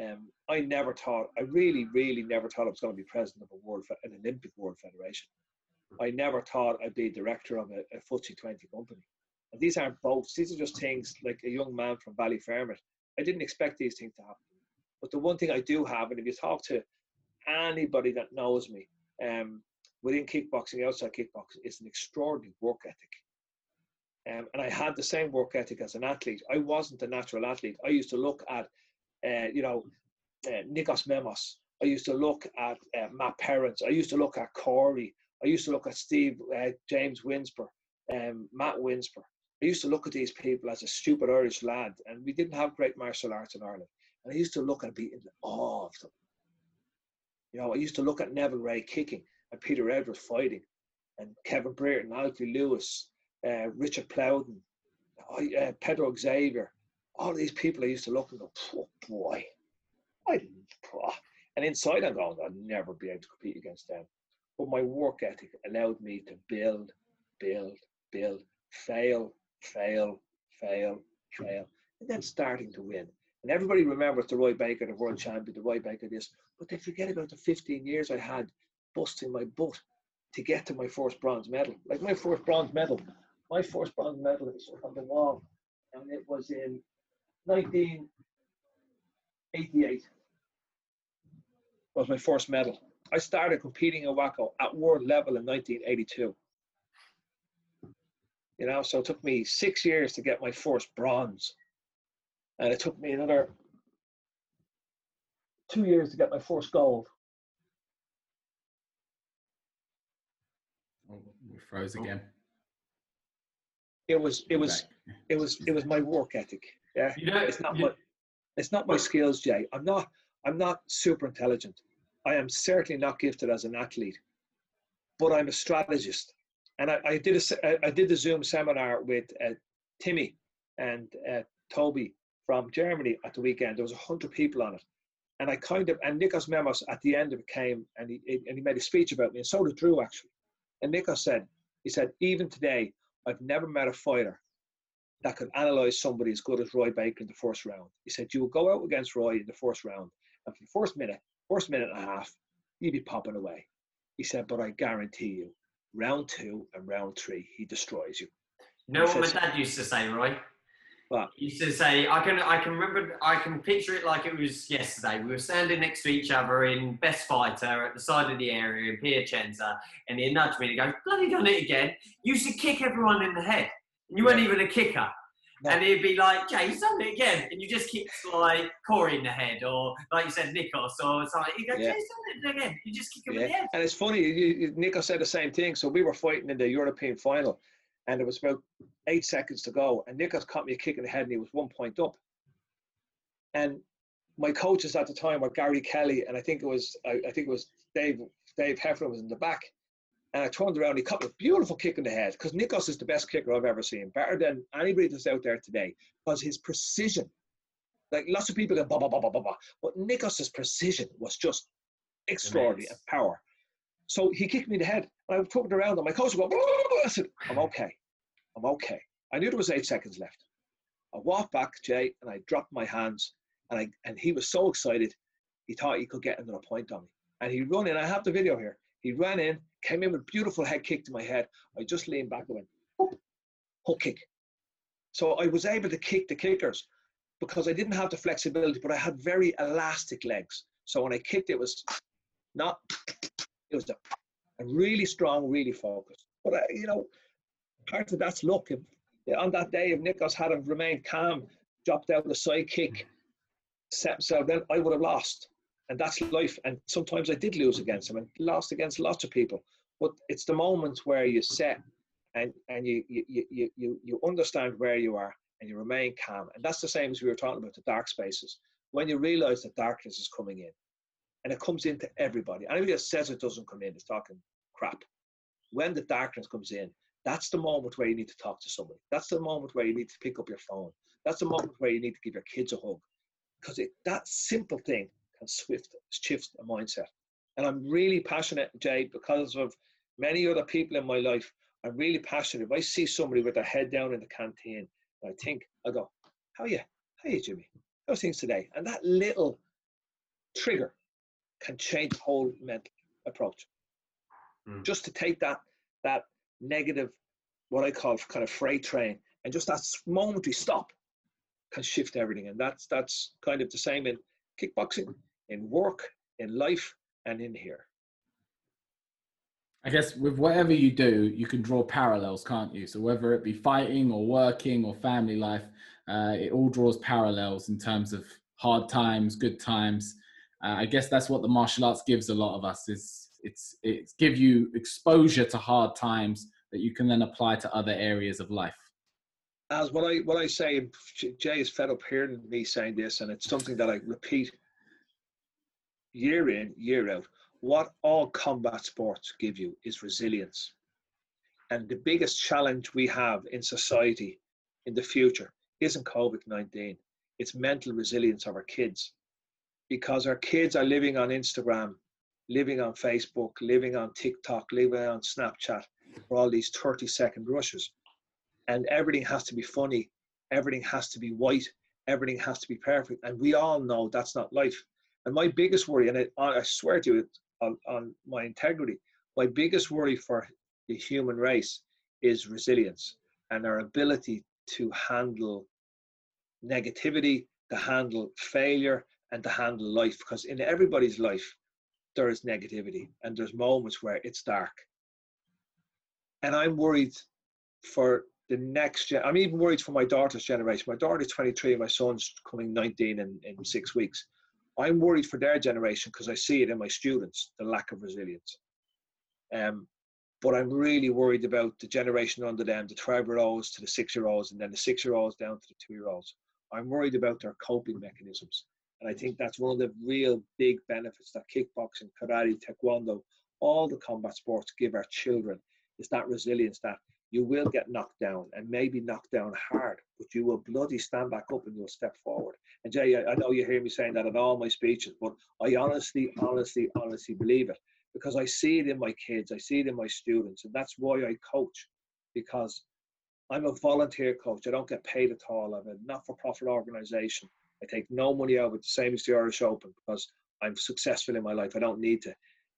Um, I never thought, I really, really never thought I was going to be president of a world, an Olympic World Federation. I never thought I'd be director of a, a FTSE 20 company. And these aren't boats. These are just things like a young man from Ballyfermot. I didn't expect these things to happen. But the one thing I do have, and if you talk to anybody that knows me um, within kickboxing, outside kickboxing, is an extraordinary work ethic. Um, and I had the same work ethic as an athlete. I wasn't a natural athlete. I used to look at, uh, you know, uh, Nikos Memos. I used to look at uh, Matt Perrins. I used to look at Corey. I used to look at Steve, uh, James Winsper, um, Matt Winsper. I used to look at these people as a stupid Irish lad, and we didn't have great martial arts in Ireland. And I used to look and be in awe of them. You know, I used to look at Neville Ray kicking and Peter Edwards fighting, and Kevin Brereton, Alfie Lewis, uh, Richard Plowden, uh, Pedro Xavier, all these people I used to look and go, oh boy, I. Oh. And inside I'm going, I'll never be able to compete against them. But my work ethic allowed me to build, build, build, fail, fail, fail, fail, and then starting to win. And everybody remembers the Roy Baker, the world champion, the Roy Baker, this, but they forget about the 15 years I had busting my butt to get to my first bronze medal. Like my first bronze medal my first bronze medal is on the wall, and it was in 1988. Was my first medal. I started competing in WAKO at world level in 1982. You know, so it took me six years to get my first bronze, and it took me another two years to get my first gold. Oh, we froze again it was it was it was it was my work ethic. Yeah, you know, it's not you, my it's not my skills, Jay. I'm not I'm not super intelligent. I am certainly not gifted as an athlete, but I'm a strategist. And I, I did a I did the Zoom seminar with uh, Timmy and uh, Toby from Germany at the weekend. There was a hundred people on it, and I kind of and Nikos Memos at the end of it came and he and he made a speech about me, and so did Drew actually. And Nikos said, he said, even today, I've never met a fighter that could analyze somebody as good as Roy Baker in the first round. He said, You will go out against Roy in the first round, and for the first minute, first minute and a half, you'd be popping away. He said, But I guarantee you, round two and round three, he destroys you. You know what my dad used to say, Roy? He used to say, I can, I can remember, I can picture it like it was yesterday. We were standing next to each other in Best Fighter at the side of the area in Piacenza, and he nudged me and he goes, Bloody done it again. You used to kick everyone in the head. And you weren't even a kicker. No. And he'd be like, Jay, he's done it again. And you just kick like Corey in the head, or like you said, Nikos, or something. He goes, yeah. Jay, he's done it again. You just kick him yeah. in the head. And it's funny, you, Nikos said the same thing. So we were fighting in the European final and there was about eight seconds to go, and Nikos caught me a kick in the head, and he was one point up. And my coaches at the time were Gary Kelly, and I think it was I, I think it was Dave Dave Heffernan was in the back. And I turned around, he caught a beautiful kick in the head because Nikos is the best kicker I've ever seen, better than anybody that's out there today. Because his precision, like lots of people go blah blah blah blah blah, blah. but Nikos's precision was just extraordinary and power. So he kicked me in the head, and I was talking around, and my coach would go, I said, I'm okay. I'm okay. I knew there was eight seconds left. I walked back, Jay, and I dropped my hands, and I and he was so excited. he thought he could get another point on me. And he run in, I have the video here. He ran in, came in with a beautiful head kick to my head. I just leaned back and went, hook, hook kick. So I was able to kick the kickers because I didn't have the flexibility, but I had very elastic legs. So when I kicked, it was not, it was a, a really strong, really focused. But, I, you know, part of that's luck. If, on that day, if Nikos had have remained calm, dropped out the side kick, set himself, then I would have lost. And that's life. And sometimes I did lose against him and lost against lots of people. But it's the moments where you set and, and you, you, you, you, you understand where you are and you remain calm. And that's the same as we were talking about the dark spaces. When you realize that darkness is coming in, and it comes into everybody. Anybody that says it doesn't come in is talking crap. When the darkness comes in, that's the moment where you need to talk to somebody. That's the moment where you need to pick up your phone. That's the moment where you need to give your kids a hug. Because that simple thing can swift shift a mindset. And I'm really passionate, Jay, because of many other people in my life. I'm really passionate. If I see somebody with their head down in the canteen, I think, I go, how are you? How are you, Jimmy? How's things today? And that little trigger can change the whole mental approach. Mm. Just to take that that negative, what I call kind of freight train, and just that momentary stop can shift everything. And that's that's kind of the same in kickboxing, in work, in life, and in here. I guess with whatever you do, you can draw parallels, can't you? So whether it be fighting or working or family life, uh, it all draws parallels in terms of hard times, good times. Uh, I guess that's what the martial arts gives a lot of us is it's it's give you exposure to hard times that you can then apply to other areas of life. As what I what I say, Jay is fed up hearing me saying this, and it's something that I repeat year in year out what all combat sports give you is resilience. And the biggest challenge we have in society in the future isn't COVID 19, it's mental resilience of our kids. Because our kids are living on Instagram, living on Facebook, living on TikTok, living on Snapchat for all these 30 second rushes. And everything has to be funny, everything has to be white, everything has to be perfect. And we all know that's not life. And my biggest worry, and I, I swear to you, on, on my integrity. My biggest worry for the human race is resilience and our ability to handle negativity, to handle failure, and to handle life. Because in everybody's life, there is negativity and there's moments where it's dark. And I'm worried for the next gen. I'm even worried for my daughter's generation. My daughter's 23 and my son's coming 19 in, in six weeks. I'm worried for their generation because I see it in my students, the lack of resilience. Um, but I'm really worried about the generation under them, the 12 year olds to the six year olds, and then the six year olds down to the two year olds. I'm worried about their coping mechanisms. And I think that's one of the real big benefits that kickboxing, karate, taekwondo, all the combat sports give our children is that resilience that you will get knocked down and maybe knocked down hard, but you will bloody stand back up and you'll step forward. And Jay, I, know you hear me saying that in all my speeches, but I honestly, honestly, honestly believe it because I see it in my kids, I see it in my students, and that's why I coach because I'm a volunteer coach. I don't get paid at all. I'm a not-for-profit organization. I take no money out of it, the same as the Irish Open, because I'm successful in my life. I don't need to.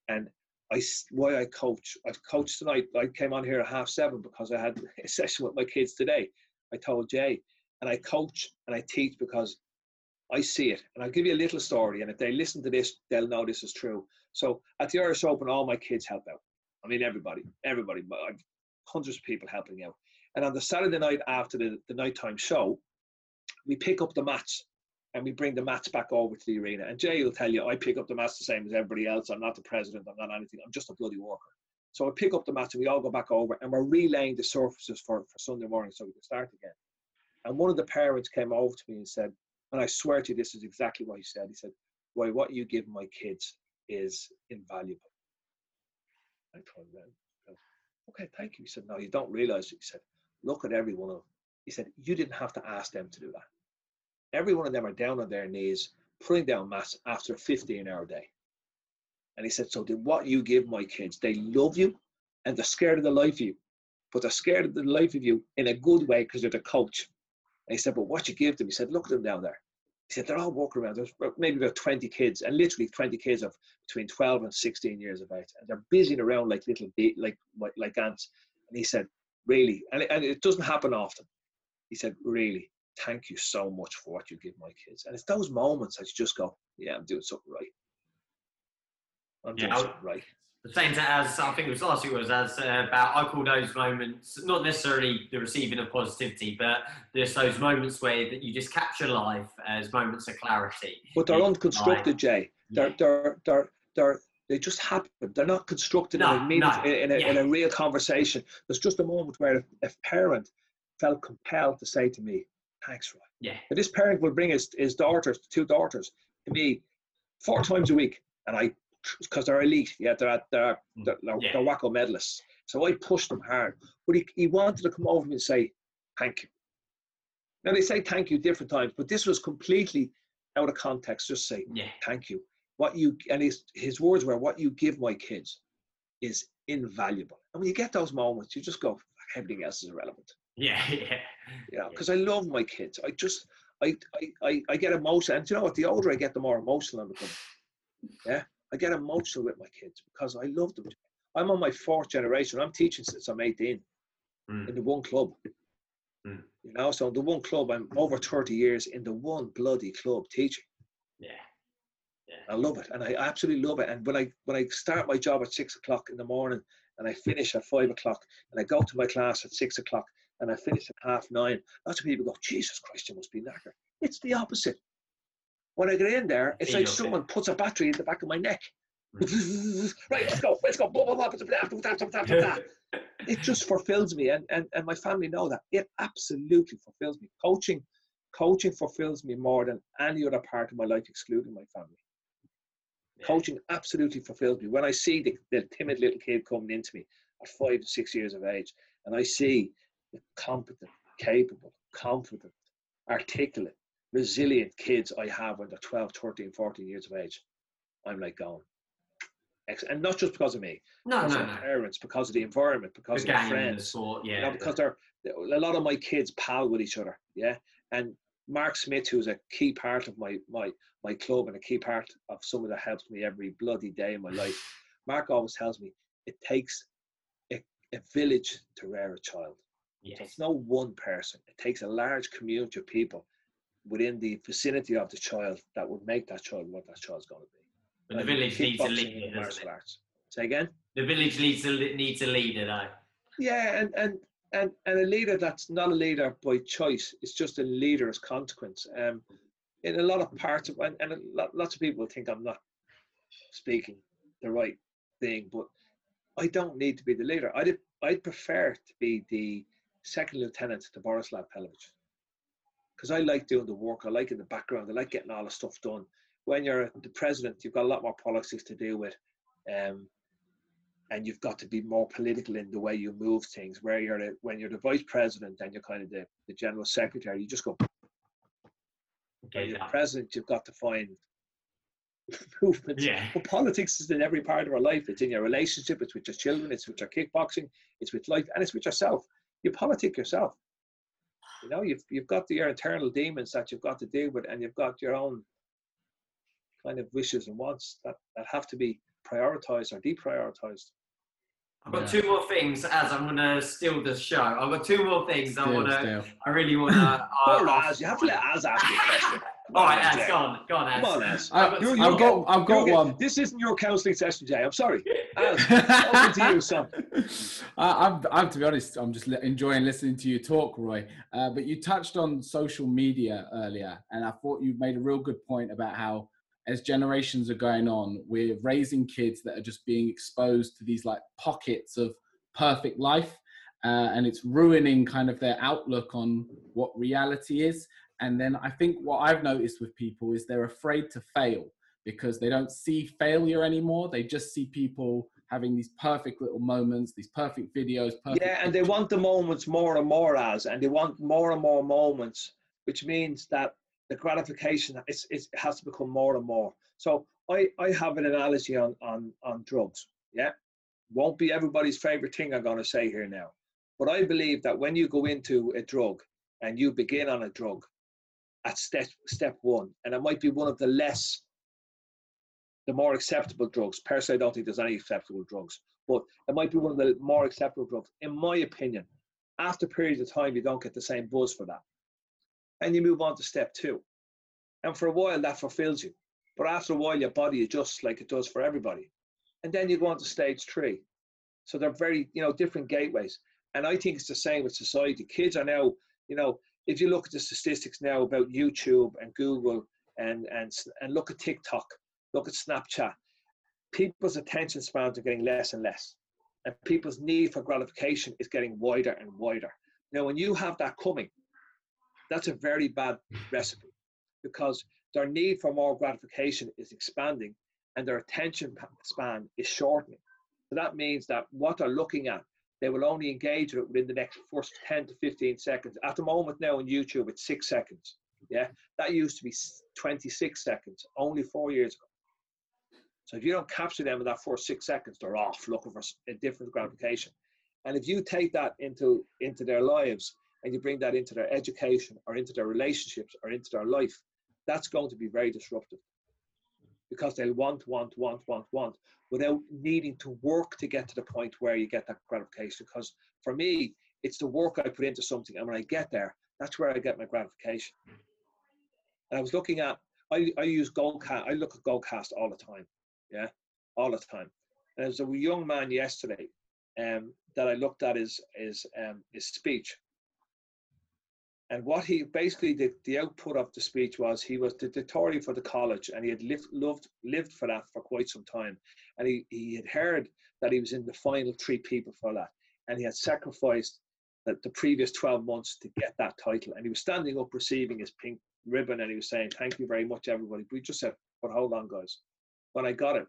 And I why I coach. I've coached tonight. I came on here at half seven because I had a session with my kids today. I told Jay, and I coach and I teach because I see it. And I'll give you a little story. And if they listen to this, they'll know this is true. So at the Irish Open, all my kids help out. I mean, everybody, everybody. Hundreds of people helping out. And on the Saturday night after the, the nighttime show, we pick up the mats and we bring the mats back over to the arena. And Jay will tell you, I pick up the mats the same as everybody else. I'm not the president. I'm not anything. I'm just a bloody worker. So I pick up the mats and we all go back over and we're relaying the surfaces for, for Sunday morning so we can start again. And one of the parents came over to me and said, and I swear to you, this is exactly what he said. He said, Roy, what you give my kids is invaluable. I told him, okay, thank you. He said, no, you don't realize it. He said, look at every one of them. He said, you didn't have to ask them to do that. Every one of them are down on their knees, putting down mass after a 15 hour day. And he said, So what you give my kids, they love you and they're scared of the life of you, but they're scared of the life of you in a good way because they're the coach. And he said, But what you give them, he said, Look at them down there. He said they're all walking around. There's maybe about 20 kids, and literally 20 kids of between 12 and 16 years of age, and they're busying around like little be- like like ants. And he said, "Really," and and it doesn't happen often. He said, "Really, thank you so much for what you give my kids." And it's those moments that you just go, "Yeah, I'm doing something right. I'm doing Yeah, I- something right." The same as I think it was last week was as uh, about I call those moments not necessarily the receiving of positivity, but there's those moments where that you just capture life as moments of clarity. But they're unconstructed, Jay. They're Yeah. they're they're they're they just happen. They're not constructed in, No, a meaning, no, in, a, in a real conversation. There's just a moment where a, a parent felt compelled to say to me, "Thanks, Roy." Yeah, And this parent will bring his, his daughters, two daughters, to me four times a week, and I because they're elite. Yeah, they're at, they're mm. they're, they're, Yeah. they're WAKO medalists. So I pushed them hard, but he, he wanted to come over to me and say thank you. Now they say thank you different times, but this was completely out of context. Just say yeah, thank you. What you and his his words were, "What you give my kids is invaluable." And when you get those moments, you just go, "Everything else is irrelevant." yeah, yeah. Yeah. because I love my kids. I just I, I I I get emotional, and you know what? The older I get, the more emotional I become. Yeah, I get emotional with my kids because I love them. I'm on my fourth generation. I'm teaching since I'm 18 Mm. in the one club. Mm. You know, so the one club, I'm over 30 years in the one bloody club teaching. Yeah. yeah. I love it, and I absolutely love it. And when I when I start my job at six o'clock in the morning, and I finish at five o'clock, and I go to my class at six o'clock, and I finished at half nine. Lots of people go, Jesus Christ, you must be knackered. It's the opposite. When I get in there, it's like someone puts a battery in the back of my neck. Hmm. right, let's go, let's go. It just fulfills me, and, and, and my family know that. It absolutely fulfills me. Coaching, coaching fulfills me more than any other part of my life, excluding my family. Yeah. Coaching absolutely fulfills me. When I see the, the timid little kid coming into me at five to six years of age, and I see competent, capable, confident, articulate, resilient kids I have when they're 12, 13, 14 years of age, I'm like going. And not just because of me, No, because no, of no. my parents, because of the environment, because The of the friends. sport, You yeah. know, because they're a lot of my kids pal with each other, yeah. And Mark Smith, who's a key part of my my my club and a key part of someone that helps me every bloody day in my life. Mark always tells me it takes a, a village to rear a child. So it's no one person. It takes a large community of people within the vicinity of the child that would make that child what that child's going to be. But the village needs a leader, martial arts. Say again. The village needs a needs a leader, though. Yeah, and and and and a leader that's not a leader by choice. It's just a leader as consequence. Um, in a lot of parts of and, and a lot, lots of people think I'm not speaking the right thing, but I don't need to be the leader. I'd I'd prefer to be the second lieutenant to Borislav Pavlovic because I like doing the work. I like in the background. I like getting all the stuff done. When you're the president, you've got a lot more politics to deal with. Um, and you've got to be more political in the way you move things. Where you're the, when you're the vice president and you're kind of the, the general secretary, you just go. When Okay, you're the yeah. president, you've got to find movements. Yeah. But politics is in every part of our life. It's in your relationship. It's with your children. It's with your kickboxing. It's with life, and it's with yourself. You politic yourself. You know, you've you've got your internal demons that you've got to deal with, and you've got your own kind of wishes and wants that, that have to be prioritized or deprioritized. I've got Yeah. two more things as I'm going to steal the show. I've got two more things I want to. still. I really want to. Or Az, you have to let Az ask you a question. Come All on, right, go on, go on, Az. Come on, Az. I- got- You're- I've you're got, I've got You're one. get- This isn't your counselling session, Jay. I'm sorry. Az, over to you, son. I, I'm, I'm to be honest, I'm just enjoying listening to you talk, Roy. Uh, but you touched on social media earlier, and I thought you made a real good point about how, as generations are going on, we're raising kids that are just being exposed to these like pockets of perfect life, uh, and it's ruining kind of their outlook on what reality is. And then I think what I've noticed with people is they're afraid to fail because they don't see failure anymore. They just see people having these perfect little moments, these perfect videos. Perfect Yeah, and they want the moments more and more as, and they want more and more moments, which means that the gratification is, is has to become more and more. So I, I have an analogy on, on, on drugs. Yeah, won't be everybody's favorite thing I'm going to say here now, but I believe that when you go into a drug and you begin on a drug, at step step one, and it might be one of the less, the more acceptable drugs. Personally, I don't think there's any acceptable drugs, but it might be one of the more acceptable drugs, in my opinion. After periods of time, you don't get the same buzz for that, and you move on to step two, and for a while that fulfills you, but after a while your body adjusts like it does for everybody, and then you go on to stage three. So they're very, you know, different gateways. And I think it's the same with society. Kids are now, you know, if you look at the statistics now about YouTube and Google and and and look at TikTok, look at Snapchat, people's attention spans are getting less and less, and people's need for gratification is getting wider and wider. Now, when you have that coming, that's a very bad recipe because their need for more gratification is expanding and their attention span is shortening. So that means that what they're looking at they will only engage with it within the next first 10 to 15 seconds. At the moment now on YouTube, it's six seconds. Yeah, that used to be 26 seconds only four years ago. So if you don't capture them in that first six seconds, they're off looking for a different gratification. And if you take that into into their lives and you bring that into their education or into their relationships or into their life, that's going to be very disruptive because they'll want, want, want, want, want without needing to work to get to the point where you get that gratification. Because for me, it's the work I put into something, and when I get there, that's where I get my gratification. And I was looking at, I, I use Goalcast, I look at Goalcast all the time, yeah, all the time. And there's a young man yesterday um, that I looked at his his um, his speech, and what he basically did, the output of the speech was he was the dictator for the college and he had lived, loved, lived for that for quite some time. And he, he had heard that he was in the final three people for that. And he had sacrificed the, the previous 12 months to get that title. And he was standing up receiving his pink ribbon and he was saying, Thank you very much, everybody. We just said, But hold on, guys. When I got it,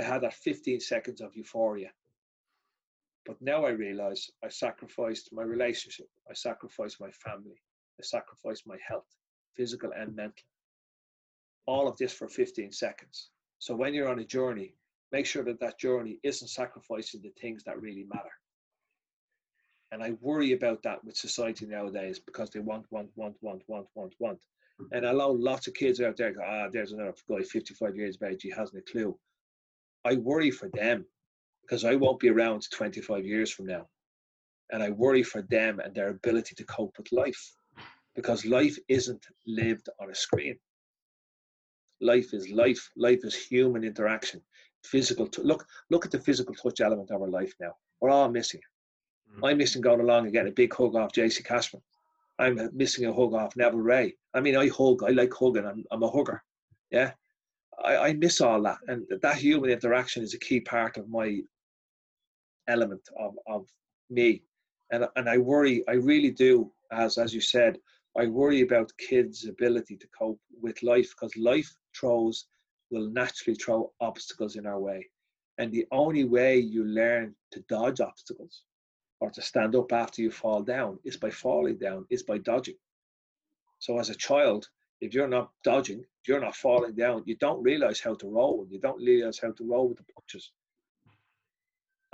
I had that 15 seconds of euphoria. But now I realize I sacrificed my relationship, I sacrificed my family, I sacrificed my health, physical and mental. All of this for 15 seconds. So when you're on a journey, make sure that that journey isn't sacrificing the things that really matter. And I worry about that with society nowadays because they want, want, want, want, want, want, want. And I lots of kids out there ah, there's another guy 55 years of age, he hasn't a clue. I worry for them because I won't be around 25 years from now. And I worry for them and their ability to cope with life because life isn't lived on a screen. Life is life. Life is human interaction, physical. T- look, look at the physical touch element of our life now. We're all missing it. Mm. I'm missing going along and getting a big hug off JC Cashman. I'm missing a hug off Neville Ray. I mean, I hug. I like hugging. I'm, I'm a hugger. Yeah, I, I miss all that, and that human interaction is a key part of my element of, of me. And, and I worry, I really do, as, as you said, I worry about kids' ability to cope with life because life throws will naturally throw obstacles in our way. And the only way you learn to dodge obstacles or to stand up after you fall down is by falling down, is by dodging. So as a child, if you're not dodging, if you're not falling down, you don't realize how to roll. You don't realize how to roll with the punches.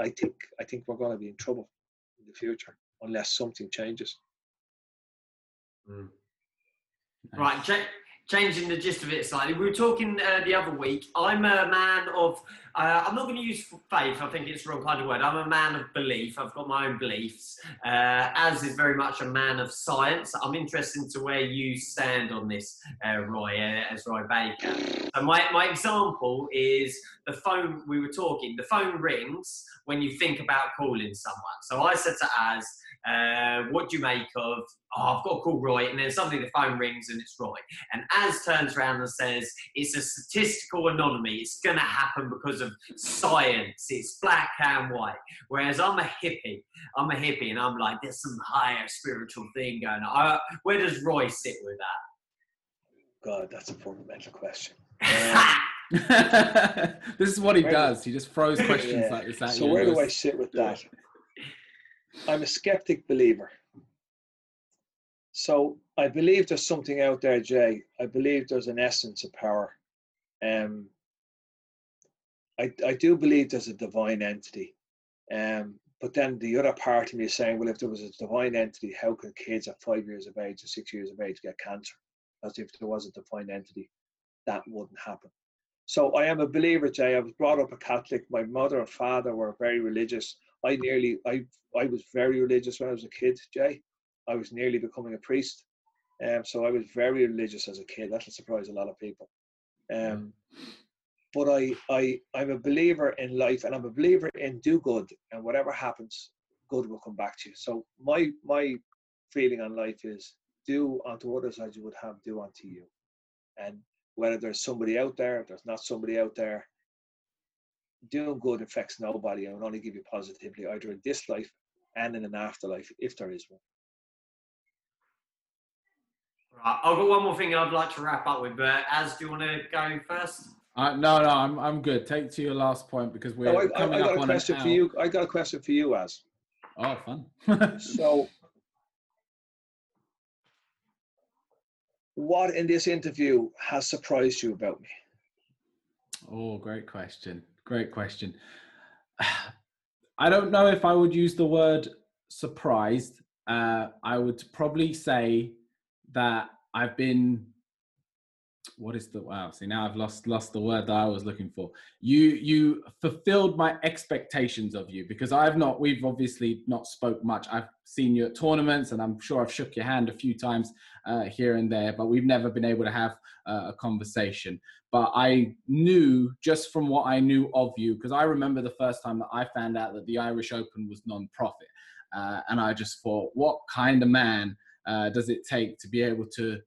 I think I think we're going to be in trouble in the future unless something changes. Mm. Right, check, changing the gist of it slightly. We were talking uh, the other week. I'm a man of, uh, I'm not going to use faith, I think it's the wrong kind of word. I'm a man of belief. I've got my own beliefs. Uh, Az is very much a man of science. I'm interested to where you stand on this, uh, Roy, uh, as Roy Baker. So my, my example is the phone, we were talking, the phone rings when you think about calling someone. So I said to Az, uh, what do you make of, oh, I've got to call Roy, and then suddenly the phone rings and it's Roy. And Az turns around and says, it's a statistical anomaly. It's going to happen because of science. It's black and white. Whereas I'm a hippie. I'm a hippie, and I'm like, there's some higher spiritual thing going on. where does Roy sit with that? God, that's a fundamental question. this is what he does. He just throws questions yeah. like this at so you. So where do I sit with that? I'm a skeptic believer. So I believe there's something out there, Jay. I believe there's an essence of power. Um, I, I do believe there's a divine entity. Um, but then the other part of me is saying, well, if there was a divine entity, how could kids at five years of age or six years of age get cancer? as if there was a divine entity. That wouldn't happen. So I am a believer, Jay. I was brought up a Catholic. My mother and father were very religious. I nearly, I, I was very religious when I was a kid, Jay. I was nearly becoming a priest. Um, so I was very religious as a kid. That'll surprise a lot of people. Um, but I, I, I'm a believer in life, and I'm a believer in do good, and whatever happens, good will come back to you. So my, my feeling on life is do unto others as you would have do unto you. And whether there's somebody out there, there's not somebody out there, doing good affects nobody and will only give you positively either in this life and in an afterlife if there is one. Right, I've got one more thing I'd like to wrap up with, but Az, do you want to go first? Uh, no, no, I'm I'm good. Take to your last point because we're No, I, I, coming I got up a on question for you. I got a question for you, Az. Oh, fun. So, what in this interview has surprised you about me? Oh, great question. Great question. I don't know if I would use the word surprised. Uh, I would probably say that I've been. What is the wow? See now I've lost lost the word that I was looking for. You you fulfilled my expectations of you because I've not. We've obviously not spoke much. I've seen you at tournaments and I'm sure I've shook your hand a few times uh, here and there, but we've never been able to have uh, a conversation but I knew just from what I knew of you, because I remember the first time that I found out that the Irish Open was non-profit, uh, and I just thought, what kind of man uh, does it take to be able to?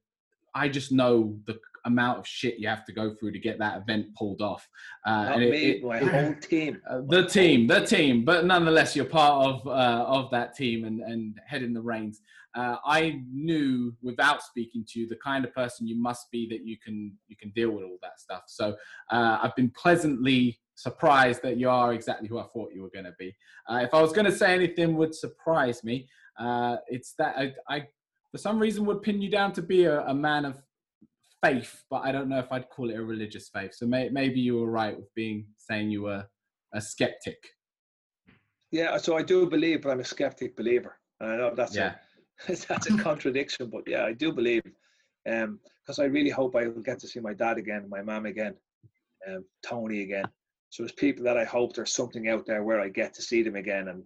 I just know the amount of shit you have to go through to get that event pulled off. Uh, and it- me, it- my whole team. uh, the team, the team, but nonetheless, you're part of uh, of that team and and heading the reins. Uh, I knew without speaking to you the kind of person you must be that you can you can deal with all that stuff. So uh, I've been pleasantly surprised that you are exactly who I thought you were going to be. Uh, if I was going to say anything would surprise me, uh, it's that I, I for some reason would pin you down to be a, a man of faith, but I don't know if I'd call it a religious faith. So may, maybe you were right with being saying you were a skeptic. Yeah, so I do believe, but I'm a skeptic believer. And I know that's Yeah. a that's a contradiction, but yeah, I do believe. Um, because I really hope I will get to see my dad again, my mom again, um, Tony again. So there's people that I hope there's something out there where I get to see them again and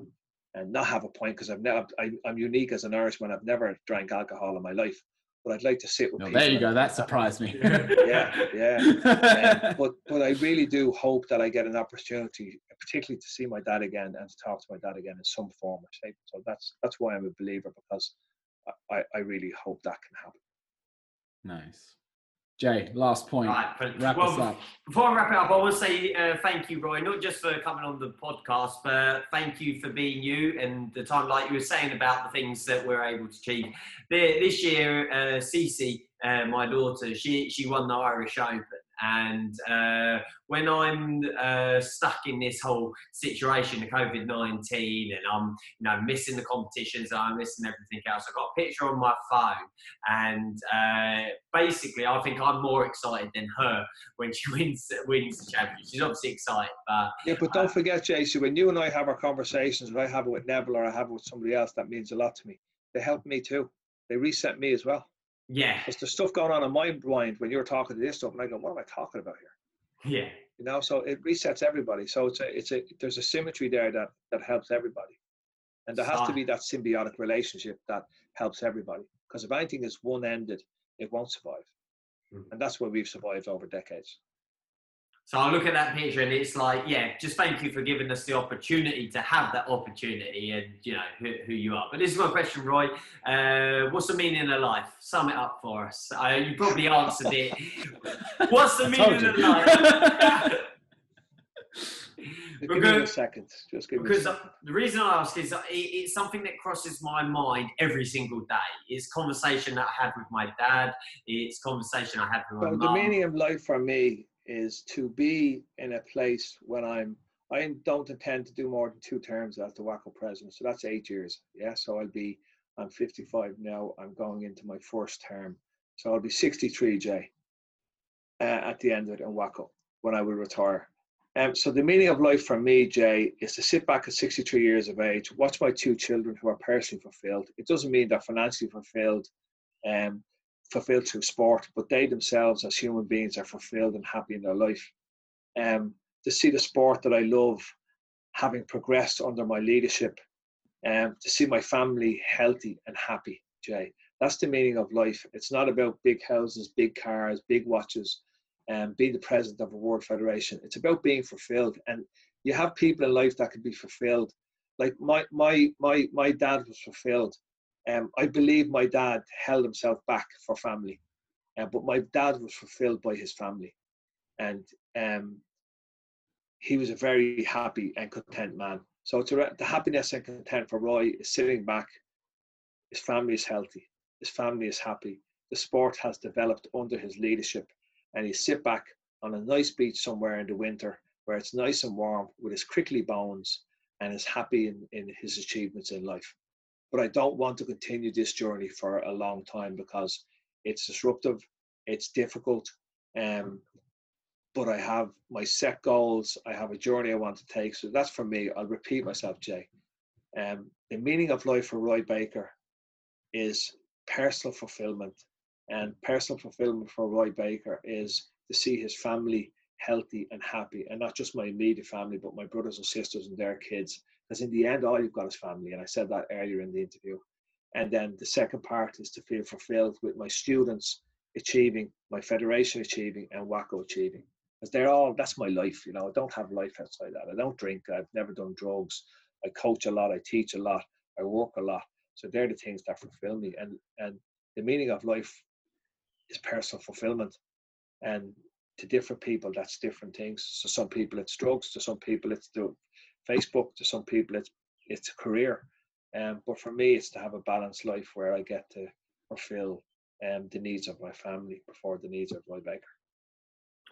and not have a point because I've never I, I'm unique as an Irishman. I've never drank alcohol in my life, but I'd like to sit with No, people. there you go. That surprised me. Yeah, yeah. Um, but but I really do hope that I get an opportunity, particularly to see my dad again and to talk to my dad again in some form or shape. So that's that's why I'm a believer because I, I really hope that can happen. nice. Jay, last point. Right, but- Wrap well, us up. Before I wrap it up, I want to say uh, thank you, Roy, not just for coming on the podcast, but thank you for being you and the time, like you were saying about the things that we're able to achieve. This year, uh, Cece, uh, my daughter, she she won the Irish Open, and uh, when I'm uh, stuck in this whole situation of COVID nineteen, and I'm you know missing the competitions, I'm missing everything else. I've got a picture on my phone, and uh, basically, I think I'm more excited than her when she wins wins the championship. She's obviously excited, but Yeah, but don't forget, Jason, when you and I have our conversations, if I have it with Neville or I have it with somebody else, that means a lot to me. They help me too. They reset me as well. Yeah, There's the stuff going on in my mind when you're talking to this stuff, and I go, "What am I talking about here?" yeah, You know, so it resets everybody. So it's a, it's a, there's a symmetry there that that helps everybody, and there has to be that symbiotic relationship that helps everybody. Because if anything is one-ended, it won't survive, Mhm. and that's where we've survived over decades. So I look at that picture and it's like, yeah, just thank you for giving us the opportunity to have that opportunity and you know who, who you are. But this is my question, Roy. Uh, what's the meaning of life? Sum it up for us. Uh, you probably answered it. What's the I meaning of life? Give me a Because- second. Just give me a Because the reason I ask is it, it's something that crosses my mind every single day. It's conversation that I have with my dad. It's conversation I have with my So the meaning of life for me is to be in a place when I'm. I don't intend to do more than two terms as the WAKO president, so that's eight years. Yeah, so I'll be. I'm 55 now. I'm going into my first term, so I'll be 63, Jay, uh, at the end of it in WAKO when I will retire. Um, so the meaning of life for me, Jay, is to sit back at 63 years of age, watch my two children who are personally fulfilled. It doesn't mean they're financially fulfilled. Um, fulfilled through sport, but they themselves as human beings are fulfilled and happy in their life. Um, to see the sport that I love having progressed under my leadership, um, to see my family healthy and happy, Jay. That's the meaning of life. It's not about big houses, big cars, big watches, and um, being the president of a world federation. It's about being fulfilled. And you have people in life that can be fulfilled. Like my my my my dad was fulfilled. Um, I believe my dad held himself back for family, uh, but my dad was fulfilled by his family, and um, he was a very happy and content man. So to, the happiness and content for Roy is sitting back. His family is healthy. His family is happy. The sport has developed under his leadership, and he sit back on a nice beach somewhere in the winter where it's nice and warm with his crickly bones and is happy in, in his achievements in life. But I don't want to continue this journey for a long time because it's disruptive, it's difficult, um, but I have my set goals. I have a journey I want to take. So that's for me. I'll repeat myself, Jay. Um, the meaning of life for Roy Baker is personal fulfillment. And personal fulfillment for Roy Baker is to see his family healthy and happy, and not just my immediate family, but my brothers and sisters and their kids. Because in the end, all you've got is family. And I said that earlier in the interview. And then the second part is to feel fulfilled with my students achieving, my federation achieving, and WAKO achieving because they're all that's my life you know i don't have life outside that i don't drink i've never done drugs i coach a lot i teach a lot i work a lot so they're the things that fulfill me and and the meaning of life is personal fulfillment and to different people that's different things so some people it's drugs to some people it's the facebook to some people it's it's a career um, but for me it's to have a balanced life where i get to fulfill um, the needs of my family before the needs of my Baker.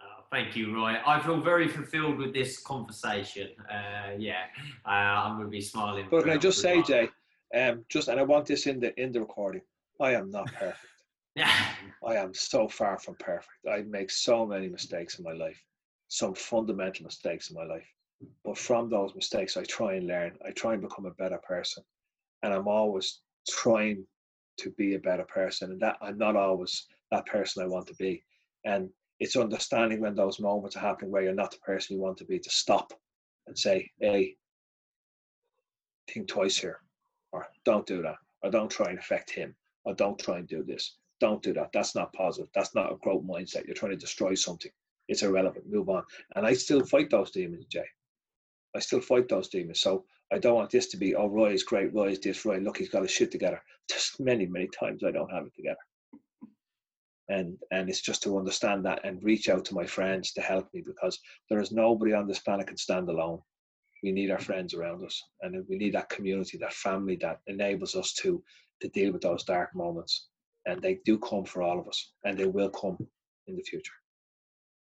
Oh, thank you, Roy. I feel very fulfilled with this conversation. Uh, yeah, uh, I'm going to be smiling. But can I just say, Jay, um, just and I want this in the in the recording. I am not perfect. Yeah, I am so far from perfect. I make so many mistakes in my life, some fundamental mistakes in my life. But from those mistakes, I try and learn. I try and become a better person, and I'm always trying to be a better person. And that I'm not always that person I want to be. And it's understanding when those moments are happening where you're not the person you want to be to stop and say, hey, think twice here, or don't do that, or don't try and affect him, or don't try and do this. Don't do that. That's not positive. That's not a growth mindset. You're trying to destroy something. It's irrelevant. Move on. And I still fight those demons, Jay. I still fight those demons. So I don't want this to be, oh, Roy is great, Roy is this, Roy, look, he's got his shit together. Just many, many times I don't have it together and and it's just to understand that and reach out to my friends to help me because there is nobody on this planet can stand alone we need our friends around us and we need that community that family that enables us to to deal with those dark moments and they do come for all of us and they will come in the future